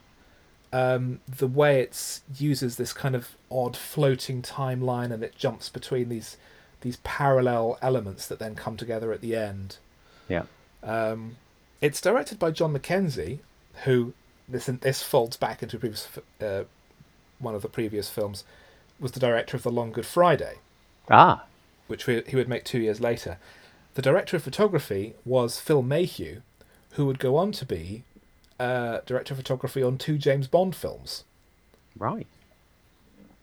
Um, the way it uses this kind of odd floating timeline and it jumps between these these parallel elements that then come together at the end. Yeah. Um, it's directed by John Mackenzie, who this this folds back into a previous uh, one of the previous films. was the director of The Long Good Friday, Ah, which we, he would make two years later. The director of photography was Phil Meheux, who would go on to be uh, director of photography on two James Bond films. right.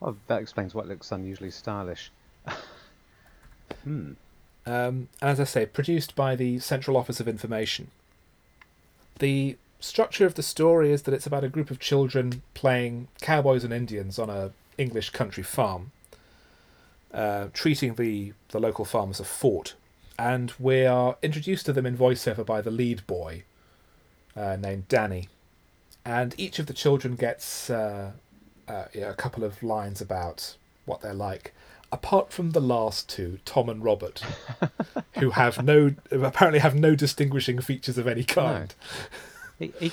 Well, that explains what looks unusually stylish. Um, and as I say, produced by the Central Office of Information. The structure of the story is that it's about a group of children playing cowboys and Indians on a English country farm, uh, treating the, the local farm as a fort. And we are introduced to them in voiceover by the lead boy, uh, named Danny. And each of the children gets uh, uh, yeah, a couple of lines about what they're like. Apart from the last two, Tom and Robert, who have no apparently have no distinguishing features of any kind. He, he,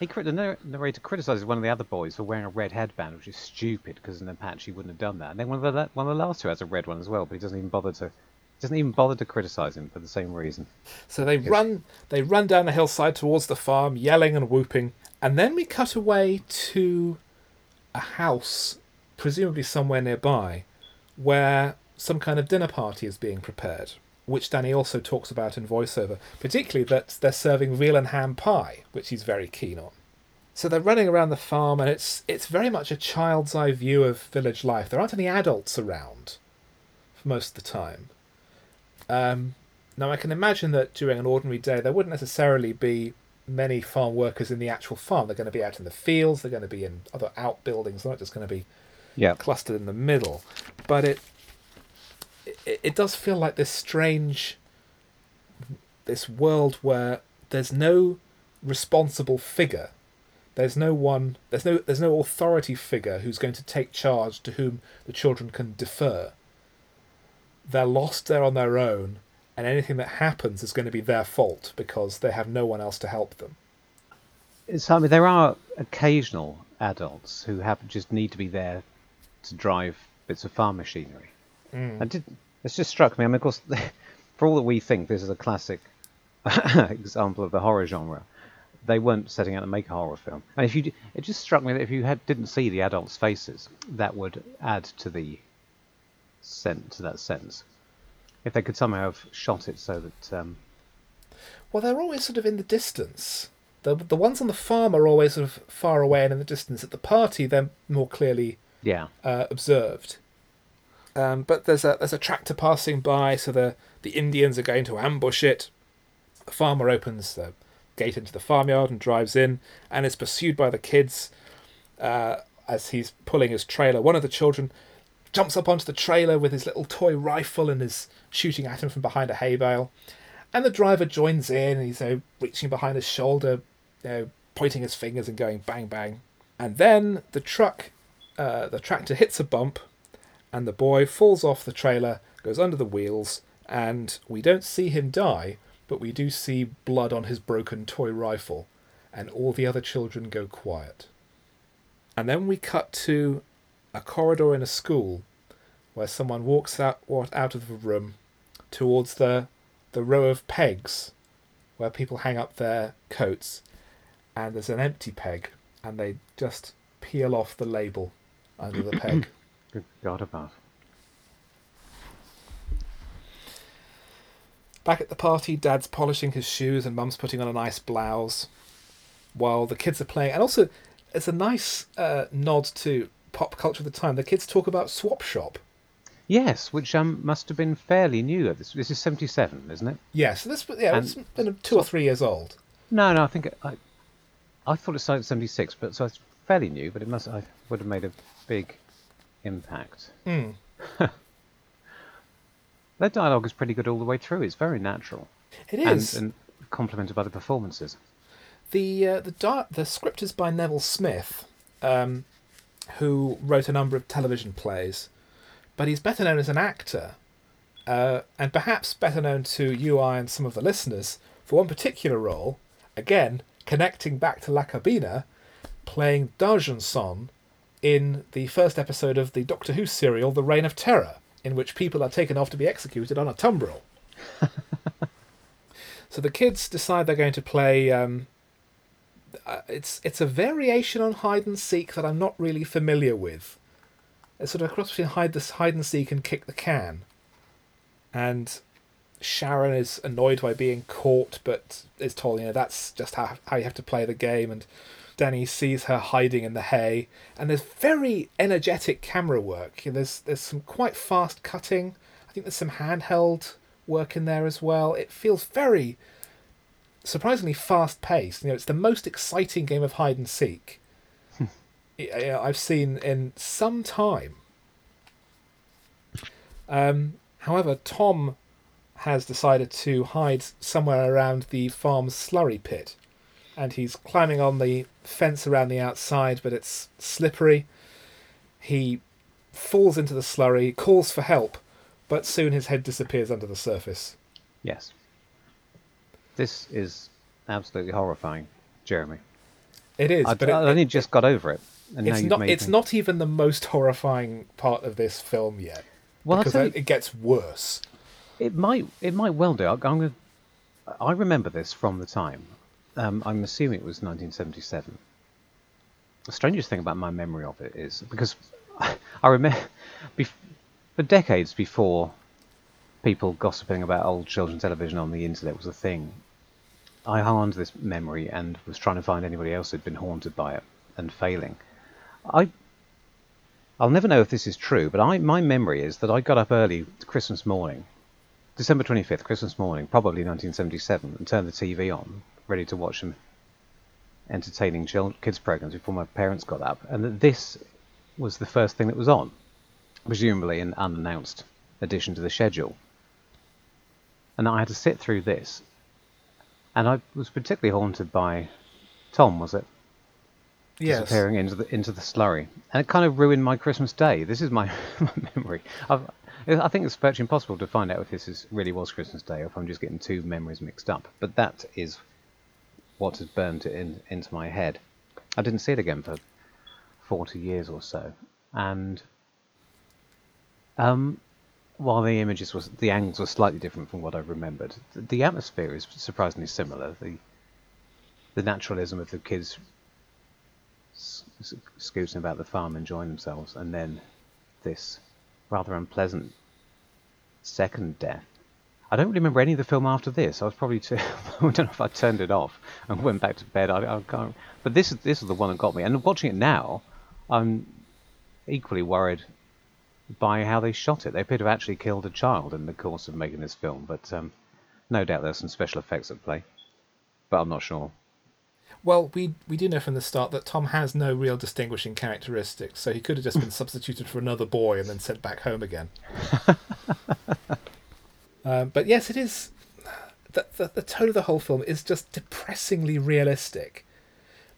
he the narrator criticises one of the other boys for wearing a red headband, which is stupid because in the patch he wouldn't have done that. And then one of the one of the last two has a red one as well, but he doesn't even bother to doesn't even bother to criticise him for the same reason. So they run they run down the hillside towards the farm, yelling and whooping, and then we cut away to a house, presumably somewhere nearby, where some kind of dinner party is being prepared, which Danny also talks about in voiceover, particularly that they're serving veal and ham pie, which he's very keen on. So they're running around the farm, and it's it's very much a child's eye view of village life. There aren't any adults around for most of the time. Um, now I can imagine that during an ordinary day there wouldn't necessarily be many farm workers in the actual farm. They're going to be out in the fields. They're going to be in other outbuildings. They're not just going to be Yeah. clustered in the middle. But it, it it does feel like this strange this world where there's no responsible figure. There's no one there's no there's no authority figure who's going to take charge to whom the children can defer. They're lost there on their own and anything that happens is going to be their fault because they have no one else to help them. So I mean, there are occasional adults who have just need to be there to drive bits of farm machinery. Mm. And did, it's just struck me. I mean, of course, for all that we think this is a classic example of the horror genre, they weren't setting out to make a horror film. And if you, it just struck me that if you had didn't see the adults' faces, that would add to the sense to that sense. If they could somehow have shot it so that um, Well, they're always sort of in the distance. The the ones on the farm are always sort of far away and in the distance. At the party, they're more clearly yeah, uh, observed. Um, but there's a there's a tractor passing by, so the the Indians are going to ambush it. The farmer opens the gate into the farmyard and drives in, and is pursued by the kids uh, as he's pulling his trailer. One of the children jumps up onto the trailer with his little toy rifle and is shooting at him from behind a hay bale. And the driver joins in, and he's you know, reaching behind his shoulder, you know, pointing his fingers and going bang bang. And then the truck, uh, the tractor hits a bump, and the boy falls off the trailer, goes under the wheels, and we don't see him die, but we do see blood on his broken toy rifle, and all the other children go quiet. And then we cut to a corridor in a school where someone walks out out of the room towards the the row of pegs where people hang up their coats and there's an empty peg and they just peel off the label under the peg. good God above. Back at the party, Dad's polishing his shoes and Mum's putting on a nice blouse while the kids are playing. And also, it's a nice uh, nod to pop culture at the time. The kids talk about Swap Shop. Yes, which um must have been fairly new. This this is seventy seven, isn't it? Yeah, so this yeah, And- it's been two or three years old. No, no, I think it, I, I thought it started seventy six, but so it's fairly new. But it must I would have made a big impact. Hmm. Their dialogue is pretty good all the way through. It's very natural It is, and, and complemented by the performances. The uh, the di- the script is by Neville Smith, um, who wrote a number of television plays, but he's better known as an actor, uh, and perhaps better known to you, I, and some of the listeners for one particular role. Again, connecting back to La Cabina, playing D'Argenson in the first episode of the Doctor Who serial The Reign of Terror, in which people are taken off to be executed on a tumbril. so the kids decide they're going to play. Um, Uh, it's it's a variation on hide and seek that I'm not really familiar with. It's sort of a cross between hide the hide and seek and kick the can. And Sharon is annoyed by being caught, but is told, you know, that's just how how you have to play the game. And Danny sees her hiding in the hay, and there's very energetic camera work. You know, there's there's some quite fast cutting. I think there's some handheld work in there as well. It feels very surprisingly fast paced. You know, it's the most exciting game of hide and seek I've seen in some time. Um, however, Tom has decided to hide somewhere around the farm's slurry pit, and he's climbing on the fence around the outside, but it's slippery. He falls into the slurry, calls for help, but soon his head disappears under the surface. Yes. This is absolutely horrifying, Jeremy. It is, I, but I it, only just got over it. And it's not. It's me- not even the most horrifying part of this film yet. Well, because it you- it gets worse. It might. It might well do. I- I'm gonna, I remember this from the time. Um, I'm assuming it was 1977. The strangest thing about my memory of it is because I remember bef- for decades before people gossiping about old children's television on the internet was a thing. I to this memory and was trying to find anybody else who'd been haunted by it and failing. I I'll never know if this is true, but I my memory is that I got up early Christmas morning, December 25th, Christmas morning, probably 1977, and turned the TV on, ready to watch some entertaining kids programs before my parents got up, and that this was the first thing that was on, presumably an unannounced addition to the schedule. And I had to sit through this, and I was particularly haunted by Tom, was it? Yes. disappearing into the into the slurry, and it kind of ruined my Christmas day. This is my, my memory. I've, I think it's virtually impossible to find out if this is really was Christmas Day or if I'm just getting two memories mixed up. But that is what has burned it in, into my head. I didn't see it again for 40 years or so, and um, while the images was the angles were slightly different from what I remembered, the, atmosphere is surprisingly similar. The the naturalism of the kids scooting about the farm, enjoying themselves, and then this rather unpleasant second death. I don't remember any of the film after this. I was probably too. I don't know if I turned it off and went back to bed. I, I can't. But this is this is the one that got me. And watching it now, I'm equally worried by how they shot it. They appear to have actually killed a child in the course of making this film, but um, no doubt there's some special effects at play. But I'm not sure. Well, we we do know from the start that Tom has no real distinguishing characteristics, so he could have just been substituted for another boy and then sent back home again. um, but yes, it is. The, the the tone of the whole film is just depressingly realistic,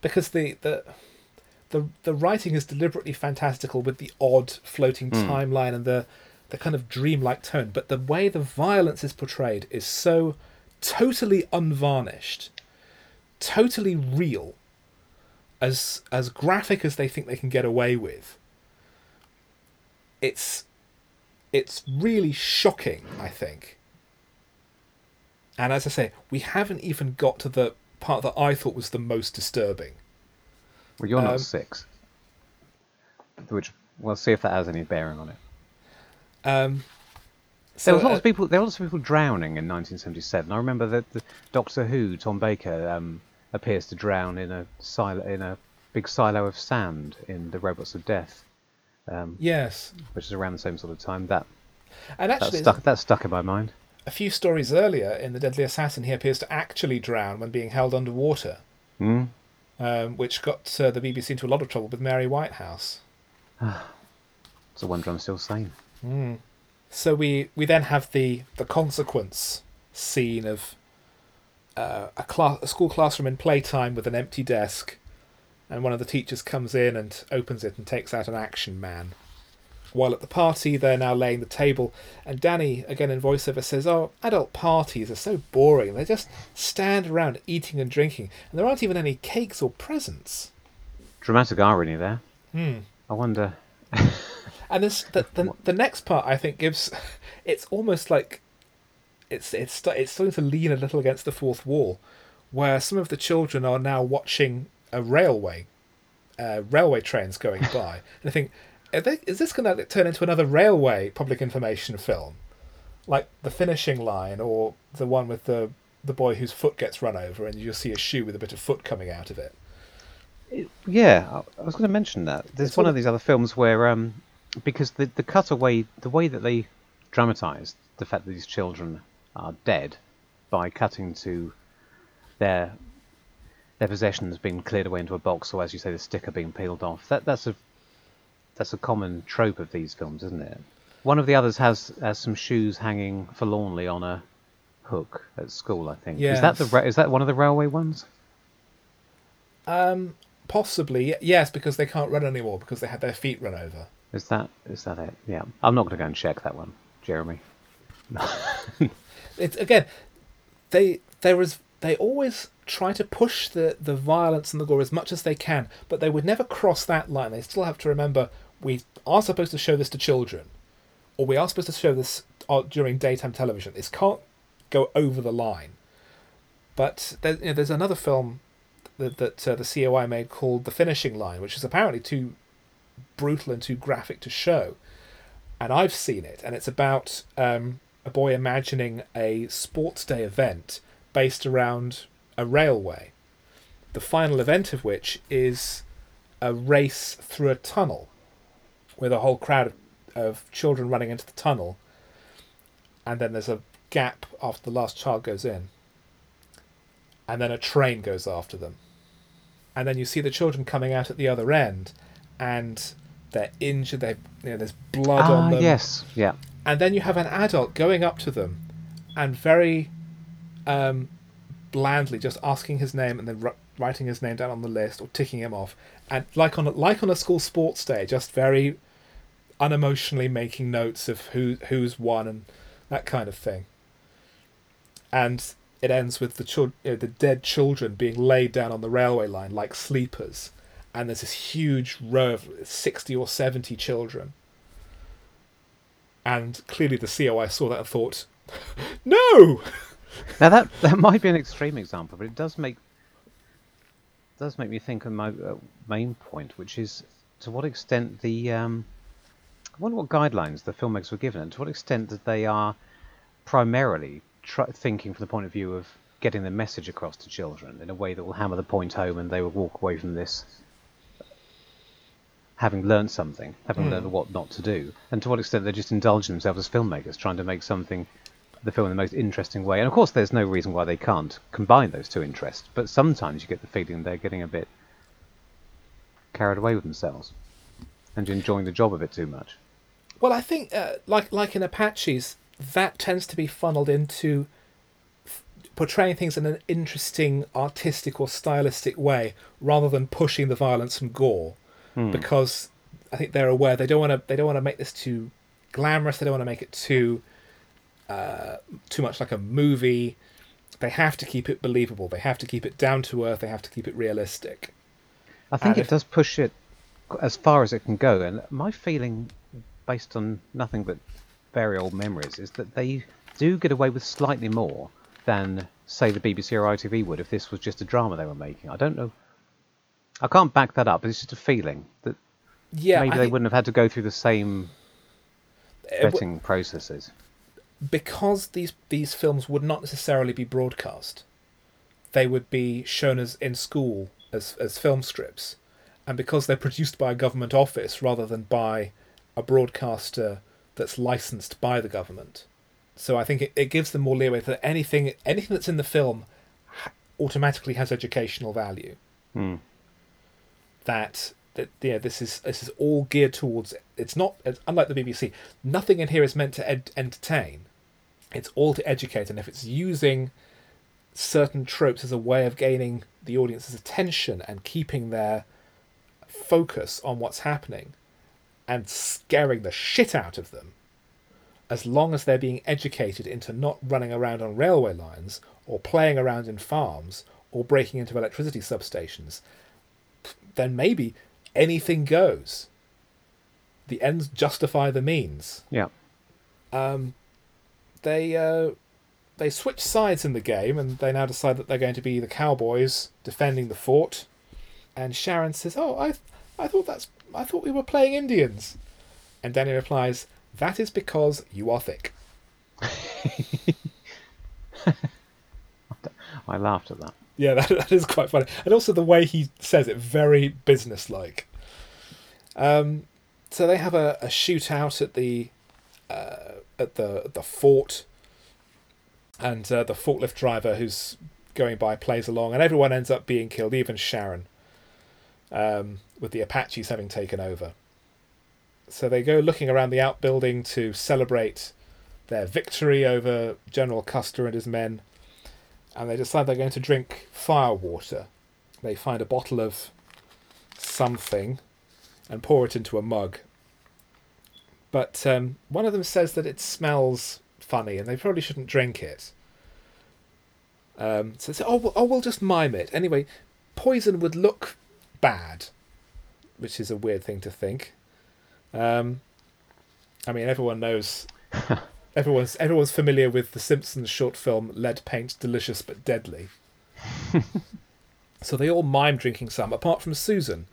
because the the the the writing is deliberately fantastical with the odd floating hmm. timeline and the the kind of dreamlike tone, but the way the violence is portrayed is so totally unvarnished totally real as as graphic as they think they can get away with. It's it's really shocking i think. And as i say we haven't even got to the part that i thought was the most disturbing Well, you're Um, not six. Which we'll see if that has any bearing on it. um There so was lots uh, of people. There were lots of people drowning in 1977. I remember that the Doctor Who, Tom Baker, um, appears to drown in a silo, in a big silo of sand in the Robots of Death, um, yes which is around the same sort of time. That and that actually stuck. That stuck in my mind. a few stories earlier in the deadly assassin he appears to actually drown when being held underwater Hmm. Um, which got uh, the bbc into a lot of trouble with mary whitehouse It's a wonder I'm still sane. So we we then have the the consequence scene of uh, a class a school classroom in playtime with an empty desk, and one of the teachers comes in and opens it and takes out an action man. While at the party, they're now laying the table, and Danny, again in voiceover, says, "Oh, adult parties are so boring. They just stand around eating and drinking, and there aren't even any cakes or presents." Dramatic irony there. Hmm. I wonder. And this the, the the next part I think gives it's almost like it's it's it's starting to lean a little against the fourth wall, where some of the children are now watching a railway, uh, railway trains going by, and I think they, is this going to turn into another railway public information film, like the finishing line or the one with the the boy whose foot gets run over and you just see a shoe with a bit of foot coming out of it? It- yeah, I, I was going to mention that. There's It's one all- of these other films where, um, because the the cutaway, the way that they dramatised the fact that these children are dead by cutting to their their possessions being cleared away into a box, or as you say, the sticker being peeled off. That that's a that's a common trope of these films, isn't it? One of the others has has some shoes hanging forlornly on a hook at school. I think. Is that the is that one of the railway ones? Um, possibly yes, because they can't run anymore because they had their feet run over. Is that is that it? Yeah. I'm not going to go and check that one, Jeremy. It's again, they there is they always try to push the the violence and the gore as much as they can, but they would never cross that line. They still have to remember we are supposed to show this to children, or we are supposed to show this uh, during daytime television. This can't go over the line. But there, you know, there's another film that, that uh, the COI made called The Finishing Line, which is apparently too brutal and too graphic to show. And I've seen it, and it's about um, a boy imagining a sports day event based around a railway. The final event of which is a race through a tunnel with a whole crowd of, of children running into the tunnel. And then there's a gap after the last child goes in. And then a train goes after them. And then you see the children coming out at the other end, and they're injured. They, you know, there's blood Ah, on them yes, yeah. and then you have an adult going up to them and very um, blandly just asking his name and then r- writing his name down on the list or ticking him off and like on a, like on a school sports day just very unemotionally making notes of who who's won and that kind of thing. And it ends with the chil- you know, the dead children being laid down on the railway line like sleepers. And there's this huge row of 60 or 70 children. And clearly the COI saw that and thought, no! Now that that might be an extreme example, but it does make does make me think of my uh, main point, which is to what extent the um, I wonder what guidelines the filmmakers were given, and to what extent that they are primarily tr- thinking from the point of view of getting the message across to children in a way that will hammer the point home, and they will walk away from this having learned something, having learned hmm. what not to do, and to what extent they're just indulging themselves as filmmakers, trying to make something the film in the most interesting way. And of course, there's no reason why they can't combine those two interests. But sometimes you get the feeling they're getting a bit carried away with themselves and enjoying the job a bit too much. Well, I think, uh, like like in Apaches, that tends to be funneled into f- portraying things in an interesting, artistic or stylistic way, rather than pushing the violence and gore, because I think they're aware they don't want to they don't want to make this too glamorous. They don't want to make it too uh, too much like a movie. They have to keep it believable. They have to keep it down to earth. They have to keep it realistic. I think And it if- does push it as far as it can go. And my feeling, based on nothing but very old memories, is that they do get away with slightly more than, say, the BBC or ITV would if this was just a drama they were making. I don't know. I can't back that up, but it's just a feeling that Yeah, maybe I they think- wouldn't have had to go through the same Uh, vetting processes. because these these films would not necessarily be broadcast. They would be shown as in school as as film strips, and because they're produced by a government office rather than by a broadcaster that's licensed by the government. So I think it, it gives them more leeway that anything anything that's in the film automatically has educational value. Hmm. That that yeah, this is this is all geared towards. It's not it's, unlike the BBC. Nothing in here is meant to ed- entertain. It's all to educate, and if it's using certain tropes as a way of gaining the audience's attention and keeping their focus on what's happening and scaring the shit out of them, as long as they're being educated into not running around on railway lines or playing around in farms or breaking into electricity substations, then maybe anything goes. The ends justify the means Yeah. um, they uh, they switch sides in the game, and they now decide that they're going to be the cowboys defending the fort. And Sharon says, "Oh, I I thought that's I thought we were playing Indians. And Danny replies, That is because you are thick. I laughed at that. Yeah, that, that is quite funny. And also the way he says it, very businesslike. Um, so they have a, a shootout at the uh, at the the fort, and uh, the forklift driver who's going by plays along, and everyone ends up being killed, even Sharon, um, with the Apaches having taken over. So they go looking around the outbuilding to celebrate their victory over General Custer and his men, and they decide they're going to drink fire water. They find a bottle of something and pour it into a mug. But um, one of them says that it smells funny and they probably shouldn't drink it. Um, so they say, oh, oh, we'll just mime it. Anyway, poison would look bad, which is a weird thing to think. Um, I mean, everyone knows. everyone's everyone's familiar with the Simpsons short film "Lead Paint, Delicious but Deadly." so they all mime drinking some, apart from Susan,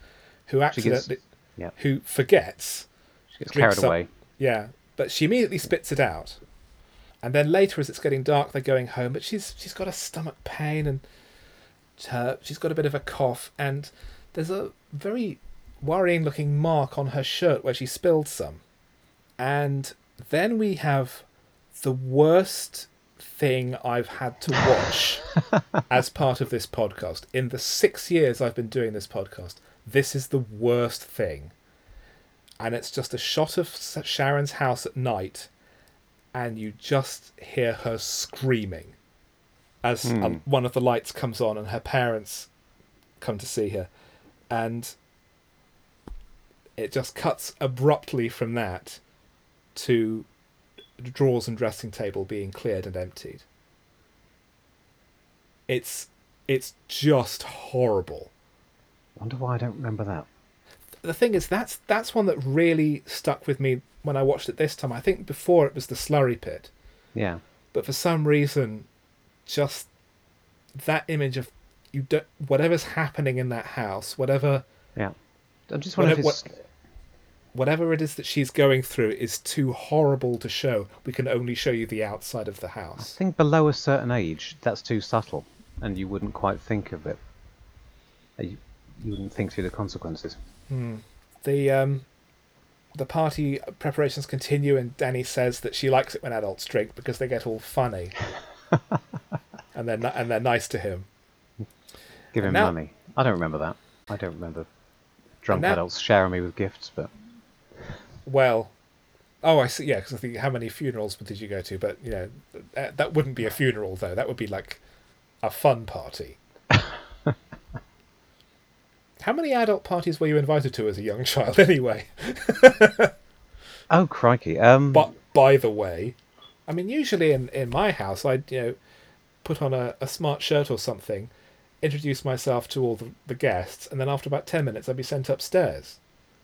who accidentally, yeah. who forgets. She gets carried some- away. Yeah, but she immediately spits it out. And then later, as it's getting dark, they're going home. But she's she's got a stomach pain and her, she's got a bit of a cough. And there's a very worrying-looking mark on her shirt where she spilled some. And then we have the worst thing I've had to watch as part of this podcast. In the six years I've been doing this podcast, this is the worst thing and it's just a shot of Sharon's house at night, and you just hear her screaming as Hmm. um, one of the lights comes on and her parents come to see her, and it just cuts abruptly from that to drawers and dressing table being cleared and emptied. It's it's just horrible. Wonder why I don't remember that. the thing is that's that's one that really stuck with me when I watched it this time. I think before it was the slurry pit, Yeah. but for some reason, just that image of you don't whatever's happening in that house, whatever Yeah. I'm just wondering Whatever- it's. whatever it is that she's going through is too horrible to show. We can only show you the outside of the house. I think below a certain age, that's too subtle, and you wouldn't quite think of it. Uh, You, you wouldn't think through the consequences. The um, the party preparations continue, and Danny says that she likes it when adults drink because they get all funny, and they're and they're nice to him. Give him now- money. I don't remember that. I don't remember drunk now- adults showering me with gifts, but Well, oh, I see. Yeah, because I think how many funerals did you go to? But you know, that, that wouldn't be a funeral though. That would be like a fun party. how many adult parties were you invited to as a young child, anyway? oh crikey. Um, But by the way, I mean, usually in in my house, I'd you know put on a, a smart shirt or something, introduce myself to all the, the guests, and then after about ten minutes, I'd be sent upstairs.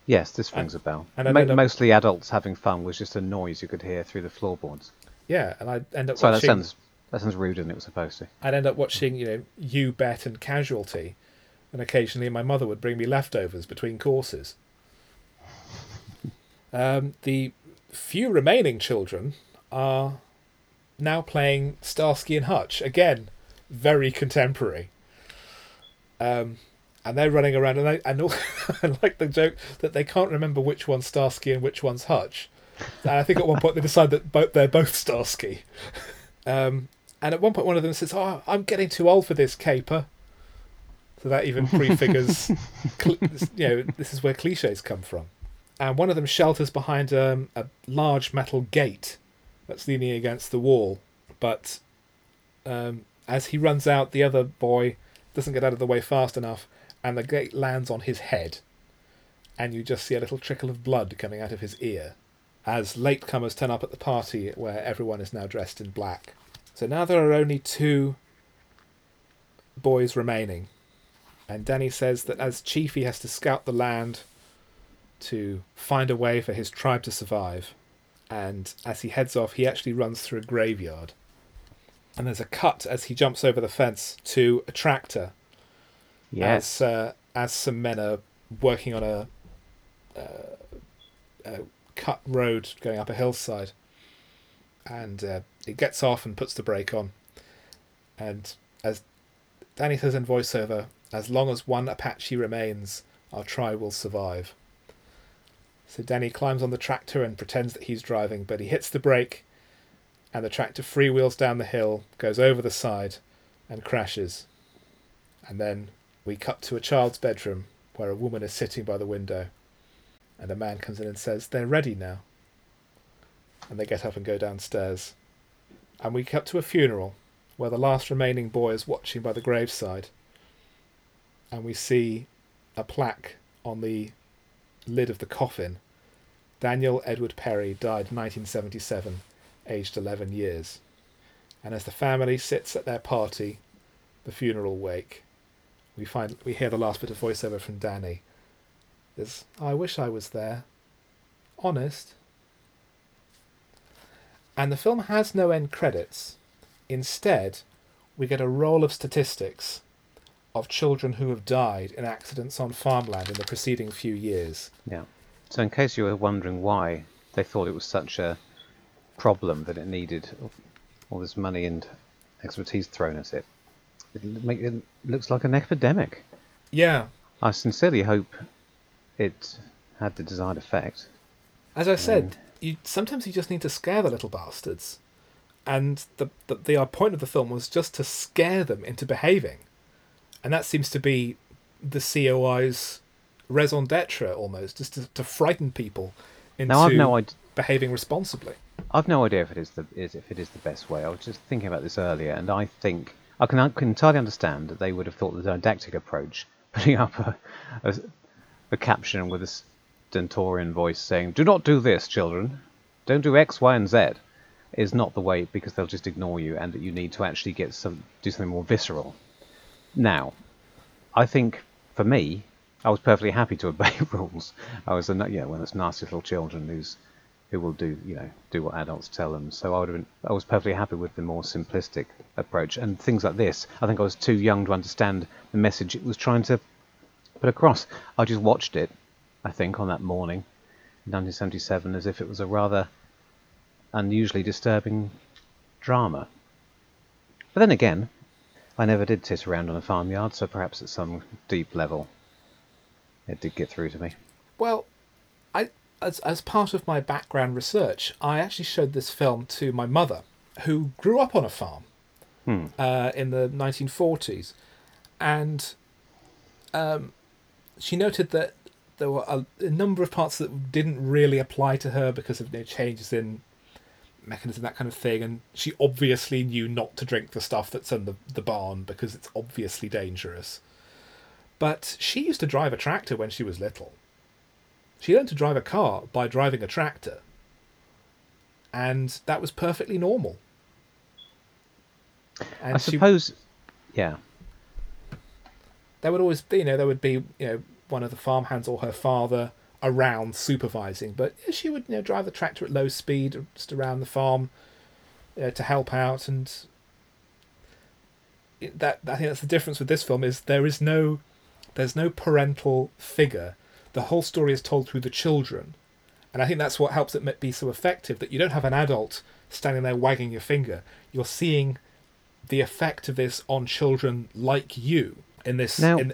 yes, this rings a bell. and Mo- up- mostly adults having fun was just a noise you could hear through the floorboards. Yeah, and I'd end up Sorry, that watching. sounds that sounds ruder than it was supposed to. I'd end up watching, you know, You Bet and Casualty, and occasionally my mother would bring me leftovers between courses. Um, the few remaining children are now playing Starsky and Hutch again, very contemporary. Um, and they're running around, and I, and all, I like the joke that they can't remember which one's Starsky and which one's Hutch. And I think at one point they decide that both they're both Starsky. Um, and at one point, one of them says, "Oh, I'm getting too old for this caper." So that even prefigures, cl- you know, this is where cliches come from. And one of them shelters behind um, a large metal gate that's leaning against the wall. But um, as he runs out, the other boy doesn't get out of the way fast enough, and the gate lands on his head. And you just see a little trickle of blood coming out of his ear as latecomers turn up at the party where everyone is now dressed in black. So now there are only two boys remaining. And Danny says that as chief, he has to scout the land to find a way for his tribe to survive. And as he heads off, he actually runs through a graveyard. And there's a cut as he jumps over the fence to a tractor Yes. as uh, as some men are working on a, uh, a cut road going up a hillside, and uh, it gets off and puts the brake on, and as Danny says in voiceover, "As long as one Apache remains, our tribe will survive." So Danny climbs on the tractor and pretends that he's driving, but he hits the brake, and the tractor freewheels down the hill, goes over the side, and crashes. And then we cut to a child's bedroom where a woman is sitting by the window, and a man comes in and says, They're ready now. And they get up and go downstairs. And we cut to a funeral where the last remaining boy is watching by the graveside, and we see a plaque on the lid of the coffin. Daniel Edward Perry died 1977, aged 11 years. And as the family sits at their party, the funeral wake, we find we hear the last bit of voiceover from Danny. Is I wish I was there. Honest. And the film has no end credits. Instead, we get a roll of statistics of children who have died in accidents on farmland in the preceding few years. Yeah. So, in case you were wondering why they thought it was such a problem that it needed all this money and expertise thrown at it, it, make, it looks like an epidemic. Yeah. I sincerely hope it had the desired effect. As I said, you sometimes you just need to scare the little bastards, and the the, the point of the film was just to scare them into behaving, and that seems to be the COI's raison d'être almost, just to, to frighten people into no behaving responsibly. I've no idea if it is the is if it is the best way. I was just thinking about this earlier, and I think I can, I can entirely understand that they would have thought the didactic approach, putting up a, a, a caption with a stentorian voice saying, "Do not do this, children. Don't do X, Y, and Z," is not the way because they'll just ignore you, and that you need to actually get some do something more visceral. Now, I think for me, I was perfectly happy to obey rules. I was, a, you know, one of those nasty little children who's who will do you know do what adults tell them. So I would have been, I was perfectly happy with the more simplistic approach and things like this. I think I was too young to understand the message it was trying to put across. I just watched it, I think, on that morning, in 1977, as if it was a rather unusually disturbing drama. But then again, I never did sit around on a farmyard, so perhaps at some deep level, it did get through to me. Well, I as as part of my background research, I actually showed this film to my mother, who grew up on a farm Hmm. uh, in the 1940s, and um, she noted that there were a, a number of parts that didn't really apply to her because of you know, changes in mechanism, that kind of thing. And she obviously knew not to drink the stuff that's in the, the barn because it's obviously dangerous. But she used to drive a tractor when she was little. She learned to drive a car by driving a tractor. And that was perfectly normal. And I she- suppose, yeah. there would always be, you know, there would be, you know, one of the farmhands or her father around supervising, but she would, you know, drive the tractor at low speed just around the farm uh, to help out, and that I think that's the difference with this film is there is no, there's no parental figure. The whole story is told through the children, and I think that's what helps it be so effective. That you don't have an adult standing there wagging your finger. You're seeing the effect of this on children like you in this Now- in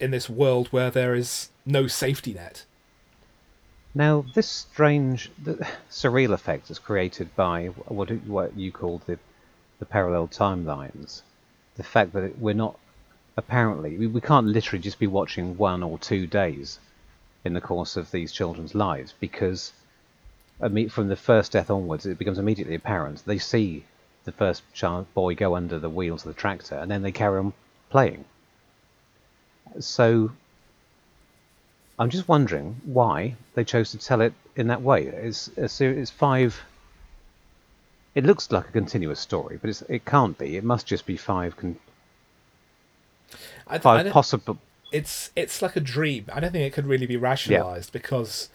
in this world where there is no safety net. Now, this strange, the, surreal effect is created by what what you call the the parallel timelines. The fact that we're not apparently we, we can't literally just be watching one or two days in the course of these children's lives because from the first death onwards, it becomes immediately apparent they see the first child boy go under the wheels of the tractor, and then they carry on playing. So I'm just wondering why they chose to tell it in that way. It's a series, it's five. It looks like a continuous story, but it's, it can't be. It must just be five con, I, five possible. It's it's like a dream. I don't think it could really be rationalized because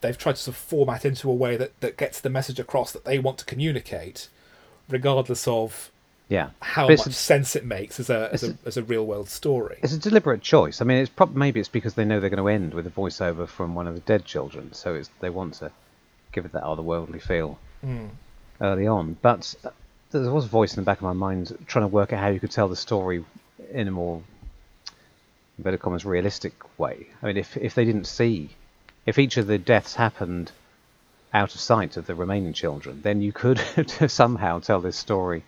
they've tried to sort of format into a way that, that gets the message across that they want to communicate, regardless of Yeah. how much a- sense it makes as a as a, it's as a real world story. It's a deliberate choice. I mean, it's prob- maybe it's because they know they're going to end with a voiceover from one of the dead children, so it's they want to give it that otherworldly feel early on. But uh, there was a voice in the back of my mind trying to work out how you could tell the story in a more commas realistic way. I mean, if if they didn't see, if each of the deaths happened out of sight of the remaining children, then you could somehow tell this story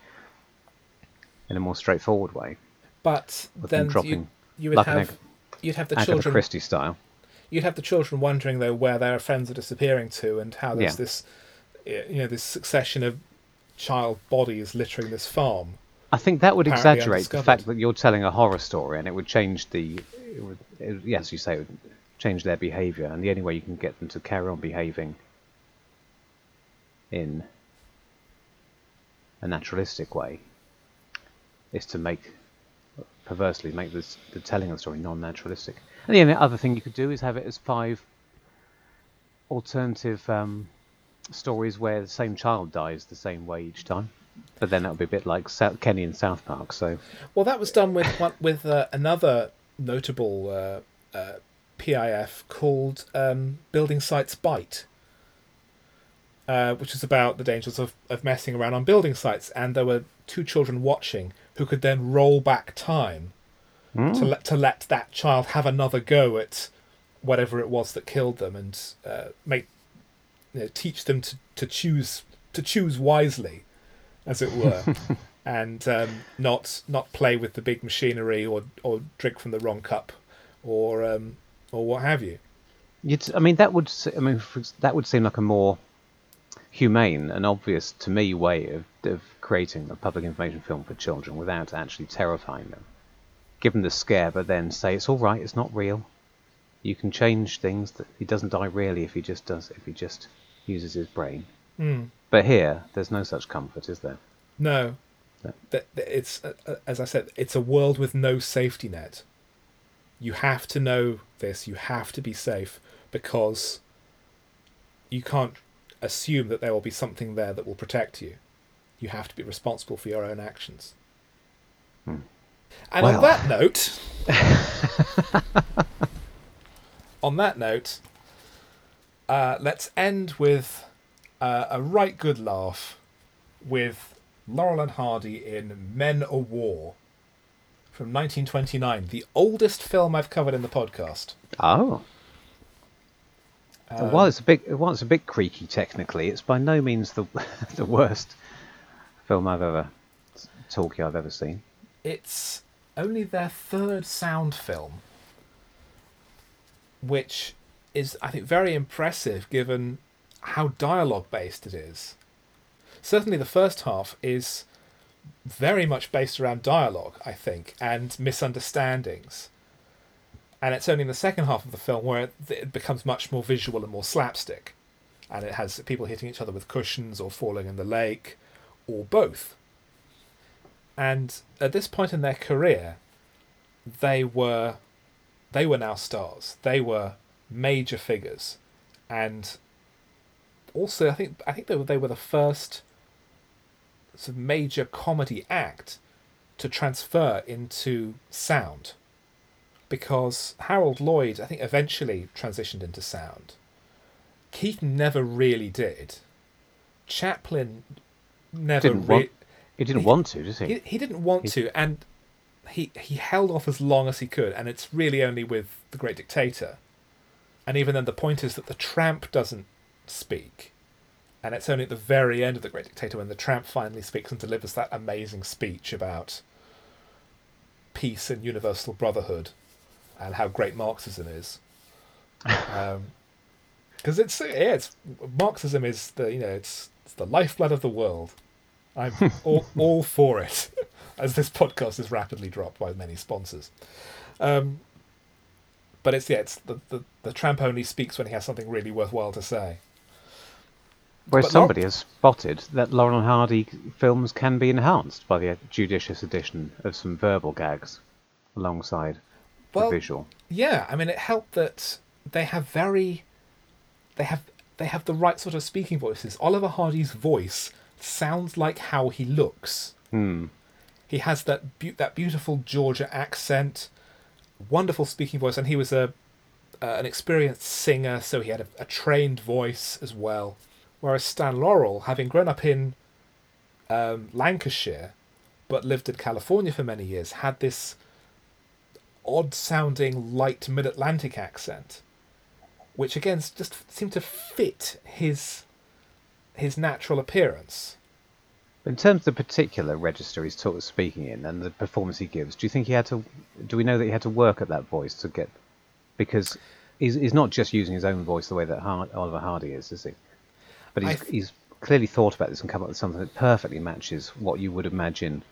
in a more straightforward way. But then you, dropping you would like have Ag- you'd have the Agatha children Christie style. you'd have the children wondering though where their friends are disappearing to and how there's Yeah. this you know this succession of child bodies littering this farm. I think that would exaggerate the fact that you're telling a horror story, and it would change the, it would, it, yes, you say, it would change their behaviour, and the only way you can get them to carry on behaving in a naturalistic way is to make, perversely, make this, the telling of the story non-naturalistic. And the only other thing you could do is have it as five alternative um, stories where the same child dies the same way each time. But then that would be a bit like South, Kenny in South Park. So Well, that was done with one, with uh, another notable uh, uh, PIF called um, Building Sites Bite, uh, which is about the dangers of, of messing around on building sites. And there were two children watching who could then roll back time to let to let that child have another go at whatever it was that killed them, and uh, make you know, teach them to, to choose to choose wisely, as it were and um, not not play with the big machinery or or drink from the wrong cup or um, or what have you. You'd, I mean, that would. I mean, that would seem like a more humane and obvious to me way of, of creating a public information film for children without actually terrifying them. Give them the scare, but then say it's all right. It's not real. You can change things. That he doesn't die really if he just does. If he just uses his brain. But here, there's no such comfort, is there? No, No. that that it's uh, uh, as I said, it's a world with no safety net. You have to know this. You have to be safe because you can't assume that there will be something there that will protect you. You have to be responsible for your own actions. And on that note, on that note, uh, let's end with uh, a right good laugh with Laurel and Hardy in Men o' War from 1929, the oldest film I've covered in the podcast. Oh. Um, while it's a bit, while it's a bit creaky technically, it's by no means the the worst film I've ever talkie I've ever seen. It's only their third sound film, which is, I think, very impressive given how dialogue based it is. Certainly, the first half is very much based around dialogue, I think, and misunderstandings. And it's only in the second half of the film where it, becomes much more visual and more slapstick. And it has people hitting each other with cushions or falling in the lake, or both. And at this point in their career, they were they were now stars. They were major figures, and also I think I think they were they were the first sort of major comedy act to transfer into sound, because Harold Lloyd I think eventually transitioned into sound. Keaton never really did. Chaplin never Didn't re- want, he didn't he- want to, did he? he, he didn't want to, and he he held off as long as he could, and it's really only with the Great Dictator, and even then the point is that the tramp doesn't speak, and it's only at the very end of the Great Dictator when the tramp finally speaks and delivers that amazing speech about peace and universal brotherhood, and how great Marxism is. Because it's yeah, it's Marxism is the you know it's it's the lifeblood of the world. I'm all, all for it, as this podcast is rapidly dropped by many sponsors. Um, but it's yeah, it's the, the the tramp only speaks when he has something really worthwhile to say. Whereas but somebody has spotted that Laurel and Hardy films can be enhanced by the judicious addition of some verbal gags alongside Well, the visual. Yeah, I mean, it helped that they have very, they have they have the right sort of speaking voices. Oliver Hardy's voice sounds like how he looks. Hmm. he has that be- that beautiful Georgia accent, wonderful speaking voice, and he was a uh, an experienced singer, so he had a, a trained voice as well. Whereas Stan Laurel, having grown up in um, Lancashire, but lived in California for many years, had this odd sounding light mid Atlantic accent, which again just seemed to fit his his natural appearance. In terms of the particular register he's taught speaking in and the performance he gives, do you think he had to? Do we know that he had to work at that voice to get? Because he's, he's not just using his own voice the way that Oliver Hardy is, is he? But he's, th- he's clearly thought about this and come up with something that perfectly matches what you would imagine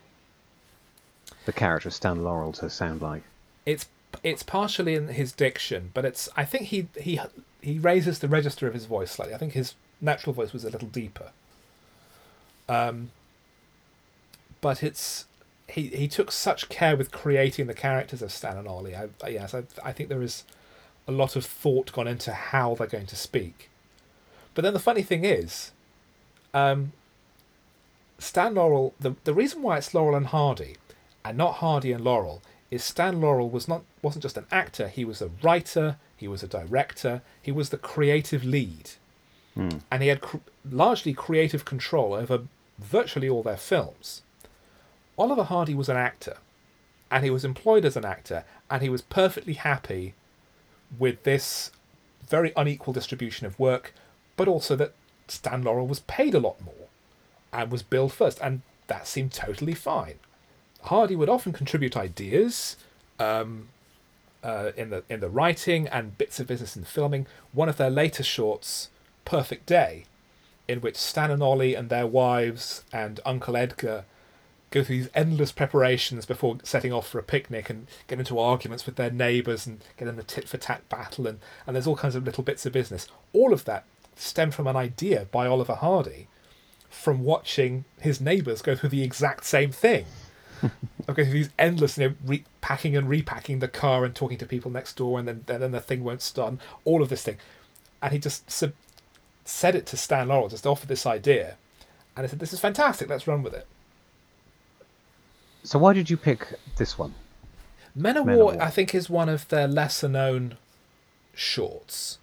the character of Stan Laurel to sound like. It's it's partially in his diction, but it's I think he he he raises the register of his voice slightly. I think his natural voice was a little deeper. Um, but it's he he took such care with creating the characters of Stan and Ollie. I, I- yes, I I think there is a lot of thought gone into how they're going to speak. But then the funny thing is, um, Stan Laurel. The the reason why it's Laurel and Hardy, and not Hardy and Laurel, is Stan Laurel was not wasn't just an actor. He was a writer. He was a director. He was the creative lead, and he had cr- largely creative control over virtually all their films. Oliver Hardy was an actor, and he was employed as an actor, and he was perfectly happy with this very unequal distribution of work, but also that Stan Laurel was paid a lot more and was billed first, and that seemed totally fine. Hardy would often contribute ideas um, uh, in the in the writing and bits of business in the filming. One of their later shorts, Perfect Day, in which Stan and Ollie and their wives and Uncle Edgar go through these endless preparations before setting off for a picnic and get into arguments with their neighbours and get in the tit for tat battle and, and there's all kinds of little bits of business. All of that stemmed from an idea by Oliver Hardy from watching his neighbours go through the exact same thing. of going through these endless, you know, re- packing and repacking the car and talking to people next door, and then then the thing won't start. and All of this thing, and he just sub- said it to Stan Laurel, just offered this idea, and he said, "This is fantastic. Let's run with it." So why did you pick this one? Men of Men of War, War. I think, is one of their lesser known shorts.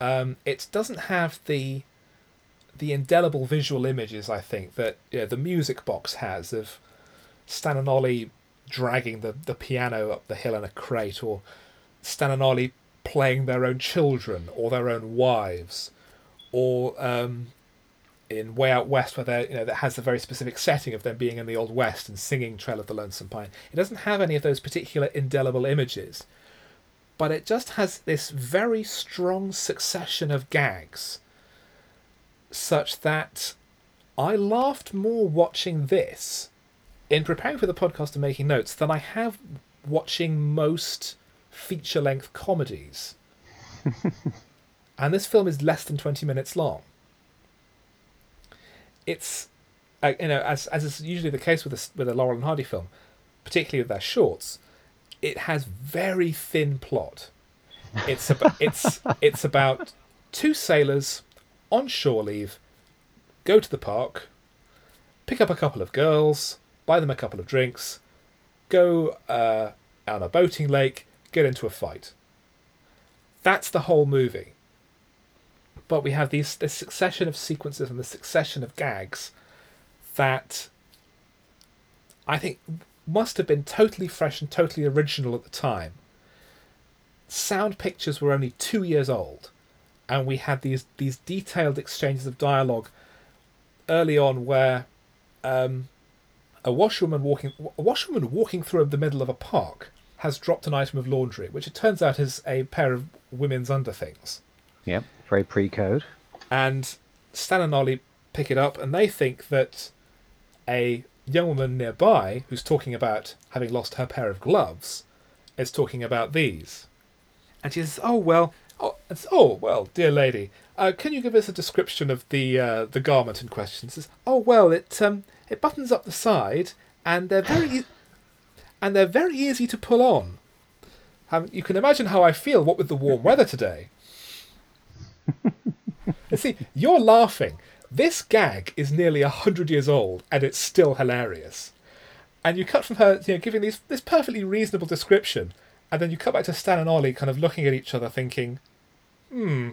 Um, it doesn't have the the indelible visual images, I think, that you know, the music box has of Stan and Ollie dragging the, the piano up the hill in a crate, or Stan and Ollie playing their own children or their own wives, or um, in Way Out West, where they you know that has a very specific setting of them being in the Old West and singing "Trail of the Lonesome Pine." It doesn't have any of those particular indelible images, but it just has this very strong succession of gags, such that I laughed more watching this in preparing for the podcast and making notes than I have watching most feature length comedies. and this film is less than 20 minutes long. It's, uh, you know, as, as is usually the case with a, with a Laurel and Hardy film, particularly with their shorts, it has very thin plot. It's about, it's, it's about two sailors on shore leave, go to the park, pick up a couple of girls, buy them a couple of drinks, go uh, on a boating lake, get into a fight. That's the whole movie. But we have these this succession of sequences and the succession of gags that I think must have been totally fresh and totally original at the time. Sound pictures were only two years old, and we had these these detailed exchanges of dialogue early on where um, a washerwoman walking a washerwoman walking through the middle of a park has dropped an item of laundry, which it turns out is a pair of women's underthings. Yep, very pre-code. And Stan and Ollie pick it up, and they think that a young woman nearby who's talking about having lost her pair of gloves is talking about these. And she says, "Oh well, oh, oh well, dear lady, uh, can you give us a description of the uh, the garment in question?" She says, "Oh well, it um it buttons up the side, and they're very e- and they're very easy to pull on. Um, you can imagine how I feel. What with the warm weather today." See, you're laughing. This gag is nearly a hundred years old, and it's still hilarious. and you cut from her, you know, giving these this perfectly reasonable description, and then you cut back to Stan and Ollie, kind of looking at each other, thinking, "Hmm."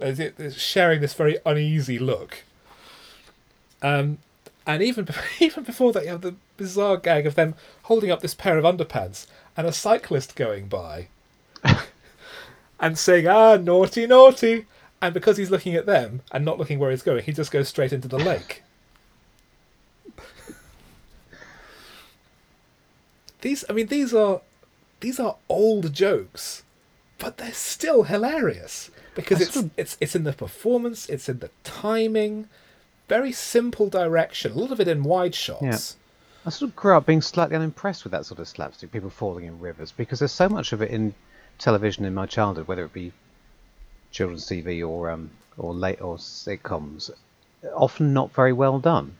Is it- is sharing this very uneasy look. Um, and even even before that, you have the bizarre gag of them holding up this pair of underpants and a cyclist going by, and saying, "Ah, naughty, naughty." And because he's looking at them and not looking where he's going, he just goes straight into the lake. these, I mean, these are these are old jokes, but they're still hilarious because I it's sort of- it's it's in the performance, it's in the timing, very simple direction, a lot of it in wide shots. Yeah. I sort of grew up being slightly unimpressed with that sort of slapstick, people falling in rivers, because there's so much of it in television in my childhood, whether it be children's TV or um, or late or sitcoms, often not very well done,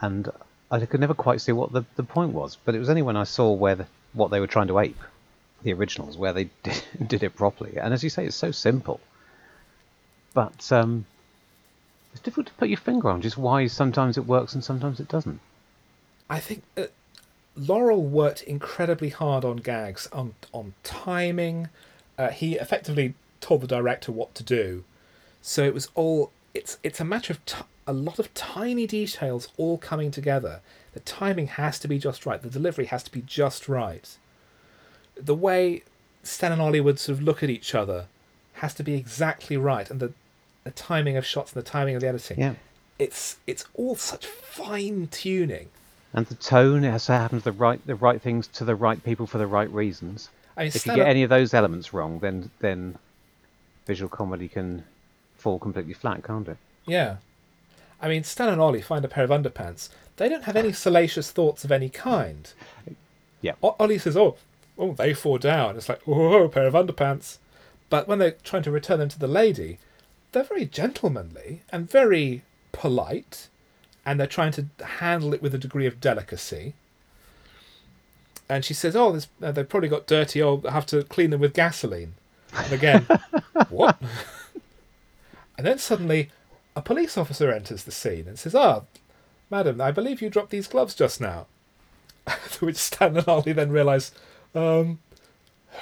and I could never quite see what the, the point was. But it was only when I saw where the, what they were trying to ape, the originals, where they did, did it properly. And as you say, it's so simple, but um, it's difficult to put your finger on just why sometimes it works and sometimes it doesn't. I think uh, Laurel worked incredibly hard on gags, on on timing. Uh, he effectively told the director what to do, so it was all. It's it's a matter of t- a lot of tiny details all coming together. The timing has to be just right. The delivery has to be just right. The way Stan and Ollie would sort of look at each other has to be exactly right, and the the timing of shots and the timing of the editing. Yeah. It's it's all such fine tuning. And the tone it has to happen to the right the right things to the right people for the right reasons. I mean, If you get any of those elements wrong, then then visual comedy can fall completely flat, can't it? Yeah. I mean, Stan and Ollie find a pair of underpants. They don't have any salacious thoughts of any kind. Yeah. O- Ollie says, "Oh, oh, they fall down." It's like, "Oh, a pair of underpants." But when they're trying to return them to the lady, they're very gentlemanly and very polite, and they're trying to handle it with a degree of delicacy. And she says, "Oh, this, uh, they've probably got dirty. Oh, I have to clean them with gasoline." And again, what? And then suddenly, a police officer enters the scene and says, "Ah, madam, I believe you dropped these gloves just now." to which Stan and Ollie then realise, um,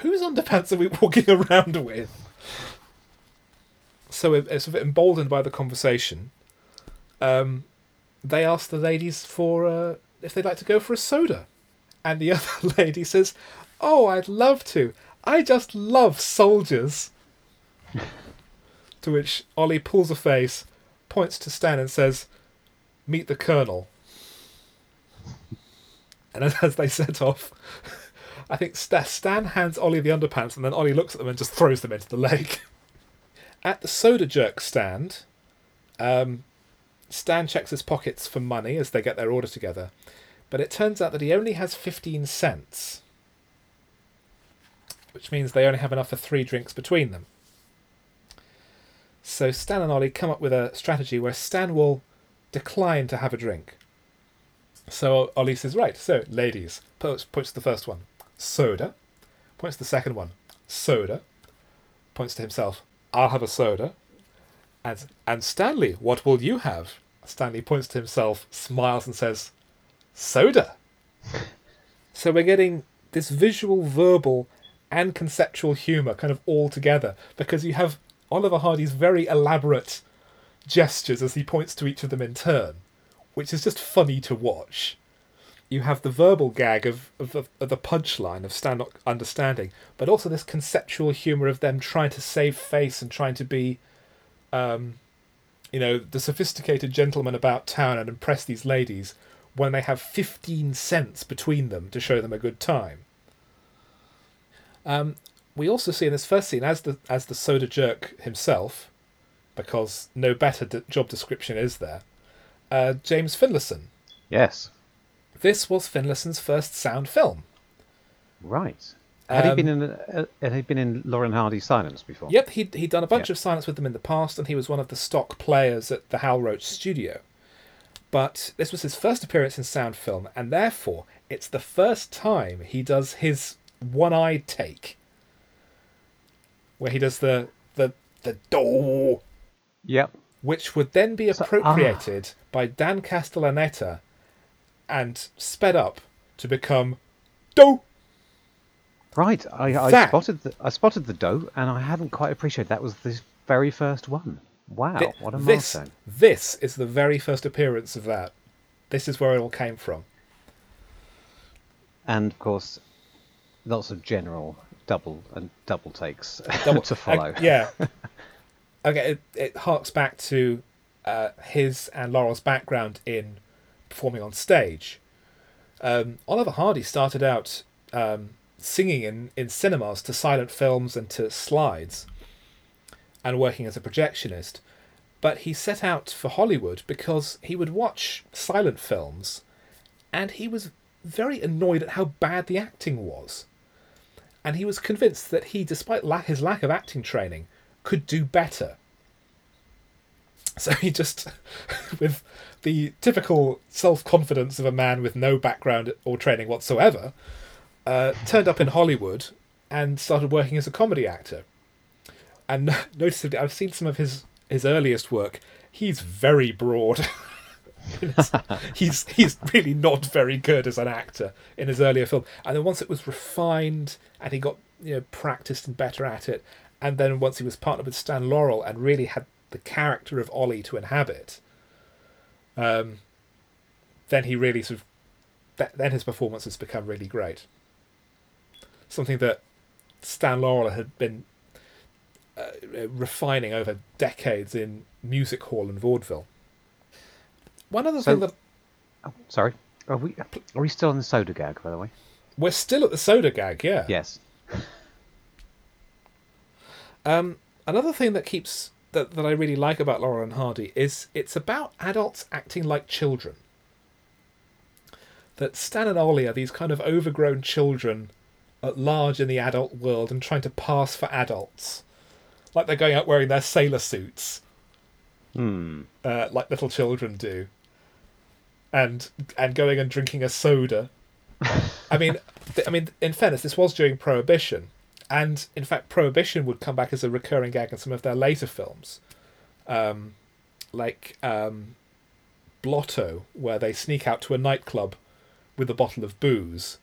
whose underpants are we walking around with? So, it- it's sort of emboldened by the conversation. Um, they ask the ladies for uh, if they'd like to go for a soda, and the other lady says, "Oh, I'd love to. I just love soldiers." to which Ollie pulls a face, points to Stan, and says, "Meet the colonel." And as, they set off, I think Stan hands Ollie the underpants, and then Ollie looks at them and just throws them into the lake. At the soda jerk stand, um, Stan checks his pockets for money as they get their order together, but it turns out that he only has 15 cents, which means they only have enough for three drinks between them. So Stan and Ollie come up with a strategy where Stan will decline to have a drink. So Ollie says, right, so ladies, points, points to the first one, soda. Points to the second one, soda. Points to himself, I'll have a soda. And, and Stanley, what will you have? Stanley points to himself, smiles, and says, soda. so we're getting this visual, verbal, and conceptual humour kind of all together because you have Oliver Hardy's very elaborate gestures as he points to each of them in turn, which is just funny to watch. You have the verbal gag of, of, of, of the punchline of Stan not understanding, but also this conceptual humour of them trying to save face and trying to be, um, you know, the sophisticated gentleman about town and impress these ladies when they have 15 cents between them to show them a good time. Um, we also see in this first scene, as the as the soda jerk himself, because no better d- job description is there, uh, James Finlayson. Yes. This was Finlayson's first sound film. Right. Had he Um, been in uh, had he been in Laurel and Hardy's silents before? Yep, he'd, he'd done a bunch Yeah. of silents with them in the past, and he was one of the stock players at the Hal Roach studio. But this was his first appearance in sound film, and therefore it's the first time he does his one-eyed take, where he does the the the door, Yep. which would then be So- ah. appropriated by Dan Castellaneta and sped up to become D'oh. Right, I, I spotted the, I spotted the d'oh, and I hadn't quite appreciated that was the very first one. Wow, what a this, milestone! this is the very first appearance of that. This is where it all came from. And of course, lots of general double and double takes Double- to follow. Uh, yeah. okay, it, it harks back to uh, his and Laurel's background in performing on stage. Um, Oliver Hardy started out um, singing in, in cinemas to silent films and to slides and working as a projectionist. But he set out for Hollywood because he would watch silent films and he was very annoyed at how bad the acting was and he was convinced that he, despite lack, his lack of acting training, could do better. So he just, with the typical self confidence of a man with no background or training whatsoever, uh, turned up in Hollywood and started working as a comedy actor. And noticeably, I've seen some of his, his earliest work. He's very broad. he's he's really not very good as an actor in his earlier film. And then once it was refined and he got you know practiced and better at it, and then once he was partnered with Stan Laurel and really had the character of Ollie to inhabit, um, then he really sort of th- then his performance has become really great. Something that Stan Laurel had been uh, refining over decades in music hall and vaudeville. One other So- thing that Oh, sorry, are we are we still on the soda gag, by the way? We're still at the soda gag, yeah. Yes. Um, another thing that keeps that, that I really like about Laurel and Hardy is it's about adults acting like children. That Stan and Ollie are these kind of overgrown children at large in the adult world and trying to pass for adults. Like they're going out wearing their sailor suits, Hmm. uh, like little children do. And and going and drinking a soda. I mean, th- I mean, in fairness, this was during Prohibition, and in fact, Prohibition would come back as a recurring gag in some of their later films, um, like um, Blotto, where they sneak out to a nightclub with a bottle of booze,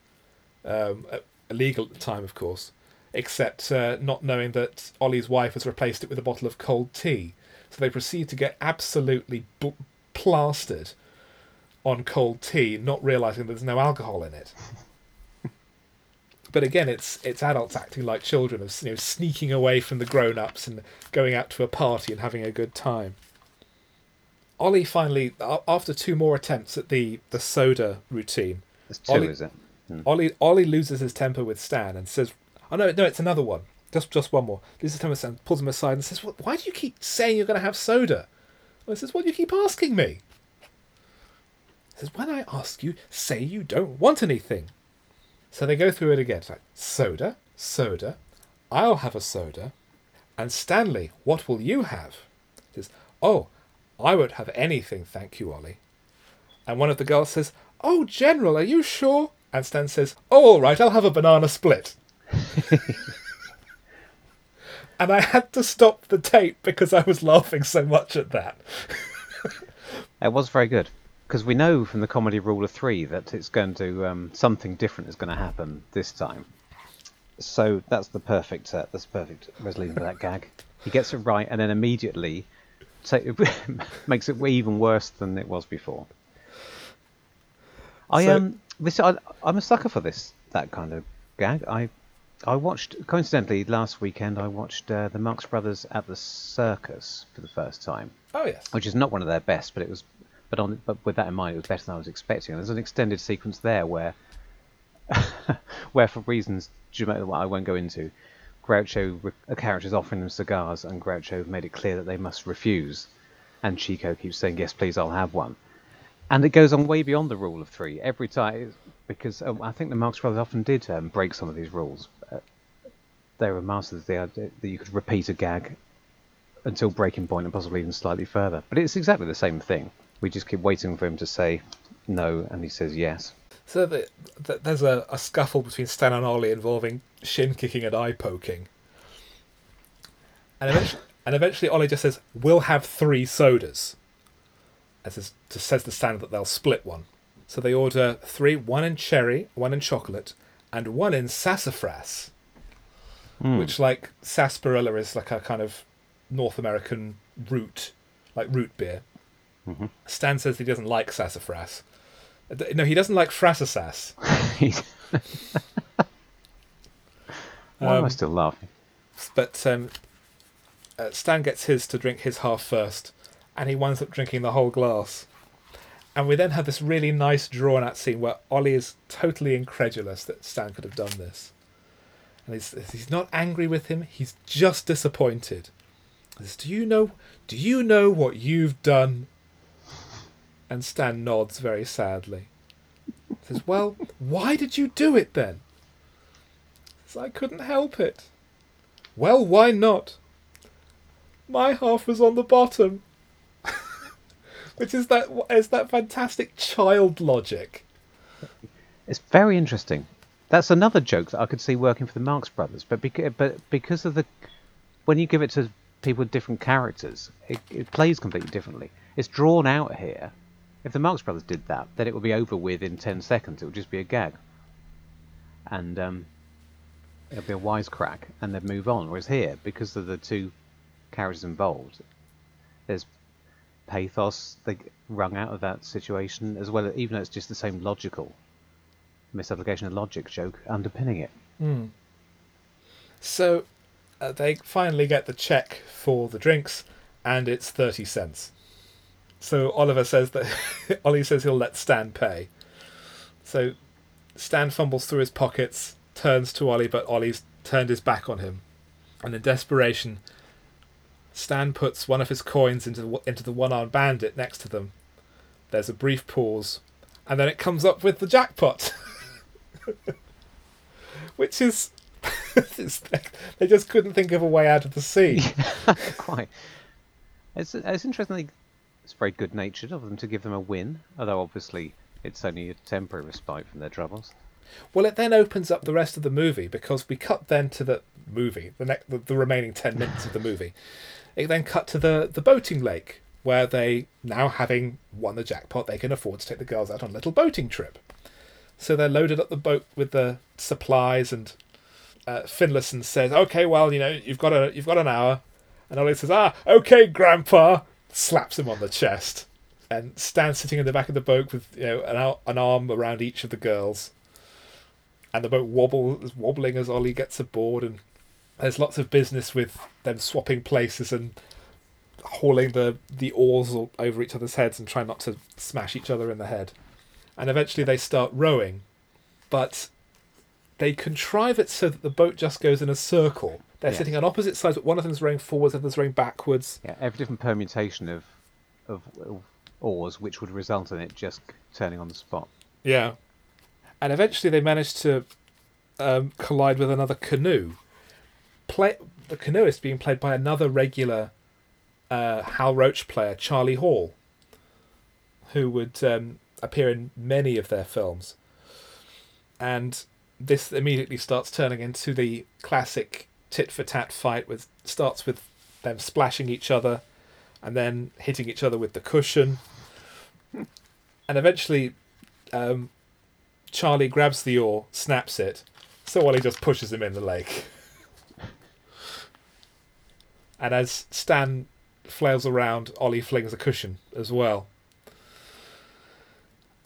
um, illegal at the time, of course, except uh, not knowing that Ollie's wife has replaced it with a bottle of cold tea. So they proceed to get absolutely plastered on cold tea, not realizing there's no alcohol in it. but again, it's it's adults acting like children, of you know, sneaking away from the grown-ups and going out to a party and having a good time. Ollie finally, after two more attempts at the the soda routine, There's two, Ollie- is it? Hmm. Ollie Ollie loses his temper with Stan and says, "Oh no, no, it's another one. Just just one more." Loses his temper with Stan, pulls him aside and says, "Why do you keep saying you're going to have soda?" And he says, "Why do you keep asking me?" Says, "When I ask you, say you don't want anything." So they go through it again. It's like soda, soda. I'll have a soda. And Stanley, what will you have? He says, "Oh, I won't have anything, thank you, Ollie." And one of the girls says, Oh, General, are you sure? And Stan says, Oh, all right, I'll have a banana split. and I had to stop the tape because I was laughing so much at that. It was very good because we know from the comedy rule of three that it's going to um, something different is going to happen this time. So that's the perfect uh, that's the perfect resolution for that gag. He gets it right and then immediately ta makes it even worse than it was before. I So- um this I, I'm a sucker for this that kind of gag. I I watched coincidentally last weekend. I watched uh, the Marx Brothers at the circus for the first time Oh, yes. which is not one of their best, but it was, but on, but with that in mind, it was better than I was expecting. There's an extended sequence there where, where for reasons I won't go into, Groucho, a character is offering them cigars, and Groucho made it clear that they must refuse, and Chico keeps saying, "Yes, please, I'll have one," and it goes on way beyond the rule of three every time, because um, I think the Marx Brothers often did um, break some of these rules. Uh, they were masters of the idea that you could repeat a gag until breaking point and possibly even slightly further. But it's exactly the same thing. We just keep waiting for him to say no, and he says yes. So the, the, there's a, a scuffle between Stan and Ollie involving shin kicking and eye poking. And eventually, and eventually Ollie just says, We'll have three sodas. And says, just says to Stan that they'll split one. So they order three: one in cherry, one in chocolate, and one in sassafras. Hmm. Which, like sarsaparilla, is like a kind of North American root, like root beer. Mhm. Stan says he doesn't like sassafras. No, he doesn't like frassasas. Why am I Um, still laughing? But um, uh, Stan gets his to drink his half first, and he winds up drinking the whole glass. And we then have this really nice drawn out scene where Ollie is totally incredulous that Stan could have done this. And he's, he's not angry with him, he's just disappointed. He says, Do you know do you know what you've done? And Stan nods very sadly. Says, Well, why did you do it then? Says, I couldn't help it. Well, why not? My half was on the bottom. Which is that is that fantastic child logic. It's very interesting. That's another joke that I could see working for the Marx Brothers, but because, but because of the when you give it to people with different characters, it, it plays completely differently. It's drawn out here. If the Marx Brothers did that, then it would be over with in ten seconds. It would just be a gag, and um, it would be a wisecrack, and they'd move on. Whereas here, because of the two characters involved, there's pathos they wrung out of that situation, as well as even though it's just the same logical misapplication of logic joke underpinning it. So uh, they finally get the check for the drinks, and it's thirty cents. So Oliver says that Ollie says he'll let Stan pay. So Stan fumbles through his pockets, turns to Ollie, but Ollie's turned his back on him, and in desperation, Stan puts one of his coins into the, into the one-armed bandit next to them. There's a brief pause, and then it comes up with the jackpot, which is they just couldn't think of a way out of the sea. Quite. It's it's interesting. It's very good natured of them to give them a win, although obviously it's only a temporary respite from their troubles. Well, it then opens up the rest of the movie because we cut then to the movie, the next, the, the remaining ten minutes of the movie. It then cut to the the boating lake where they now having won the jackpot, they can afford to take the girls out on a little boating trip. So they're loaded up the boat with the supplies, and uh, Finlayson says, "Okay, well, you know, you've got a you've got an hour," and Ollie says, "Ah, okay, Grandpa," slaps him on the chest, and Stan's sitting in the back of the boat with you know an, an arm around each of the girls and the boat wobbles wobbling as Ollie gets aboard, and there's lots of business with them swapping places and hauling the the oars over each other's heads and trying not to smash each other in the head. And eventually they start rowing, but they contrive it so that the boat just goes in a circle. They're Yes. sitting on opposite sides, but one of them's rowing forwards, the other's rowing backwards. Yeah, every different permutation of of of oars, which would result in it just turning on the spot. Yeah. And eventually they manage to um, collide with another canoe. Play the canoeist being played by another regular uh, Hal Roach player, Charlie Hall, who would um, appear in many of their films. And this immediately starts turning into the classic tit for tat fight, with starts with them splashing each other, and then hitting each other with the cushion, and eventually um, Charlie grabs the oar, snaps it, so Ollie just pushes him in the lake. and as Stan flails around, Ollie flings a cushion as well.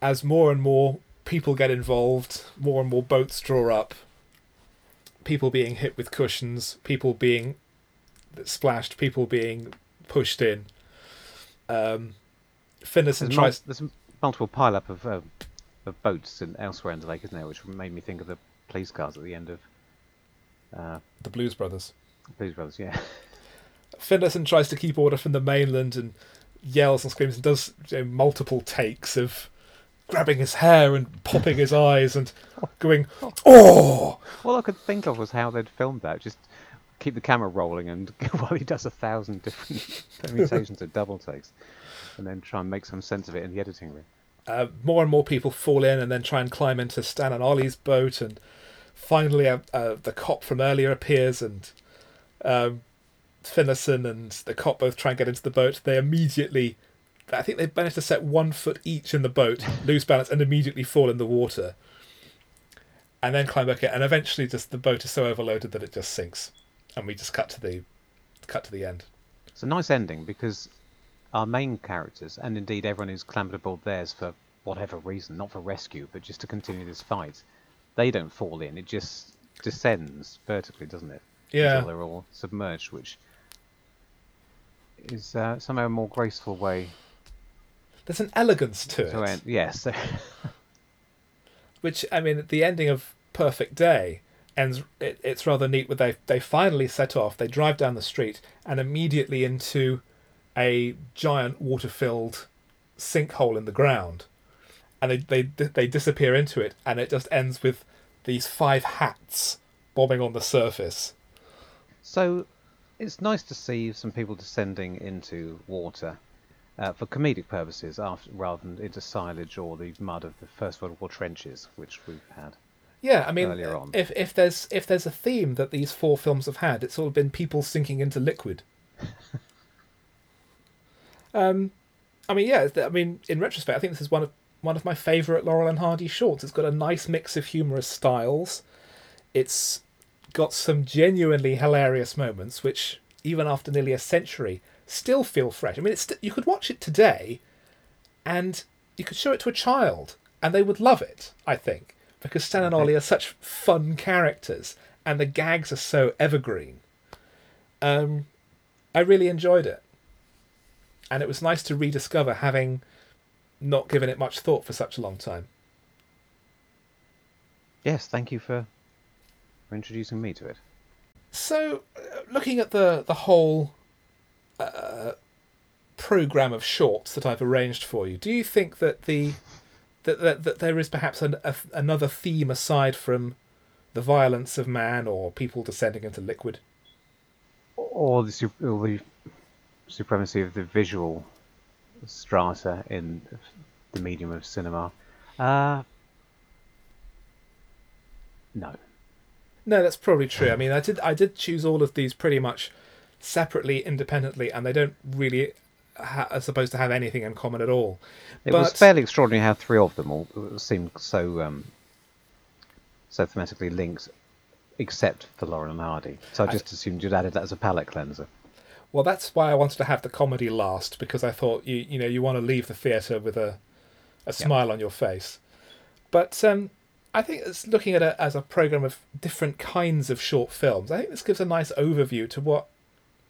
As more and more people get involved, more and more boats draw up, people being hit with cushions, people being splashed, people being pushed in. Um, Finlayson There's, mul- tries. there's multiple pile up of uh, of boats and elsewhere in the lake, isn't there? Which made me think of the police cars at the end of uh, The Blues Brothers. Blues Brothers. Yeah. Finlayson tries to keep order from the mainland and yells and screams and does you know, multiple takes of grabbing his hair and popping his eyes and going, oh! All I could think of was how they'd filmed that. Just keep the camera rolling and while he does a thousand different permutations of double takes, and then try and make some sense of it in the editing room. Uh, more and more people fall in and then try and climb into Stan and Ollie's boat. And finally, uh, uh, the cop from earlier appears and um, Finlayson and the cop both try and get into the boat. They immediately I think they managed to set one foot each in the boat, lose balance, and immediately fall in the water, and then climb back in. And eventually, just the boat is so overloaded that it just sinks, and we just cut to the cut to the end. It's a nice ending because our main characters, and indeed everyone who's clambered aboard theirs for whatever reason, not for rescue, but just to continue this fight, they don't fall in. It just descends vertically, doesn't it? Yeah. Until they're all submerged, which is uh, somehow a more graceful way There's an elegance to it, end. Yes. which I mean, the ending of Perfect Day ends. It, it's rather neat. Where they they finally set off. They drive down the street and immediately into a giant water-filled sinkhole in the ground, and they they they disappear into it, and it just ends with these five hats bobbing on the surface. So it's nice to see some people descending into water uh, for comedic purposes after, rather than into silage or the mud of the First World War trenches, which we've had. Yeah, I mean, Earlier on. if if there's if there's a theme that these four films have had, it's all been people sinking into liquid. um, I mean, yeah, I mean, in retrospect, I think this is one of one of my favourite Laurel and Hardy shorts. It's got a nice mix of humorous styles. It's got some genuinely hilarious moments, which even after nearly a century still feel fresh. I mean, it's you could watch it today, and you could show it to a child, and they would love it. I think because Stan and. Ollie are such fun characters, and the gags are so evergreen. Um, I really enjoyed it, and it was nice to rediscover having not given it much thought for such a long time. Yes, thank you for, for introducing me to it. So, uh, looking at the the whole uh, program of shorts that I've arranged for you, do you think that the that that, that there is perhaps an, a, another theme aside from the violence of man or people descending into liquid? Or the, or the supremacy of the visual strata in the medium of cinema. Uh, no. No, that's probably true. I mean, I did I did choose all of these pretty much separately, independently, and they don't really ha- are supposed to have anything in common at all. It was fairly extraordinary how three of them all seemed so um, so thematically linked, except for Laurel and Hardy. So I I- just assumed you'd added that as a palate cleanser. Well, that's why I wanted to have the comedy last because I thought you you know you want to leave the theatre with a a smile on your face. But um, I think it's looking at it as a program of different kinds of short films. I think this gives a nice overview to what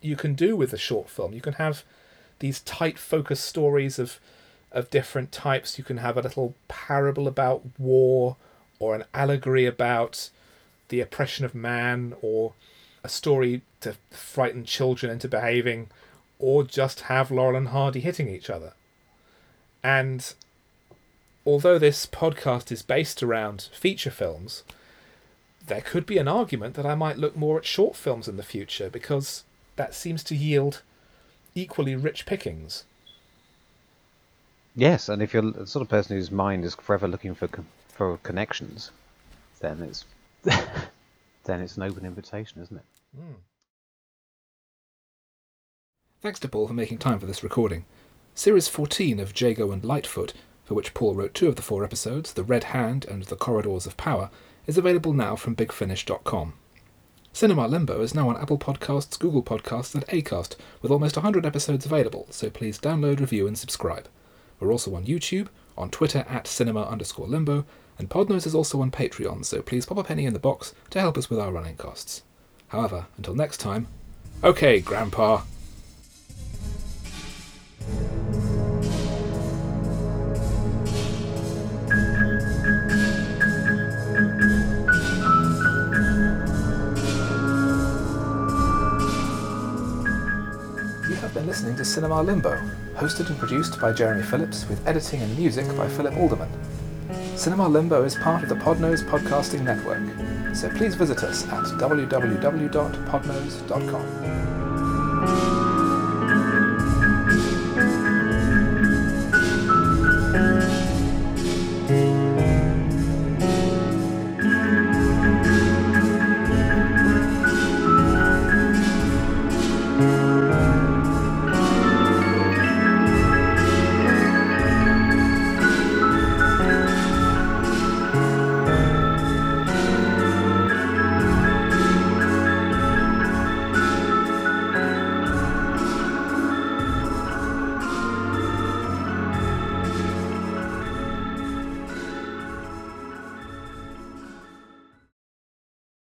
you can do with a short film. You can have these tight focus stories of of different types. You can have a little parable about war or an allegory about the oppression of man or a story to frighten children into behaving or just have Laurel and Hardy hitting each other. And although this podcast is based around feature films, there could be an argument that I might look more at short films in the future because that seems to yield equally rich pickings. Yes, and if you're the sort of person whose mind is forever looking for con- for connections, then it's then it's an open invitation, isn't it? Hmm. Thanks to Paul for making time for this recording. Series 14 of Jago and Litefoot, for which Paul wrote two of the four episodes, The Red Hand and The Corridors of Power, is available now from bigfinish.com. Cinema Limbo is now on Apple Podcasts, Google Podcasts, and Acast, with almost 100 episodes available, so please download, review, and subscribe. We're also on YouTube, on Twitter at cinema underscore limbo, and Podnose is also on Patreon, so please pop a penny in the box to help us with our running costs. However, until next time, okay, Grandpa. Have been listening to Cinema Limbo, hosted and produced by Jeremy Phillips, with editing and music by Philip Alderman. Cinema Limbo is part of the Podnose Podcasting Network, so please visit us at www.podnose.com.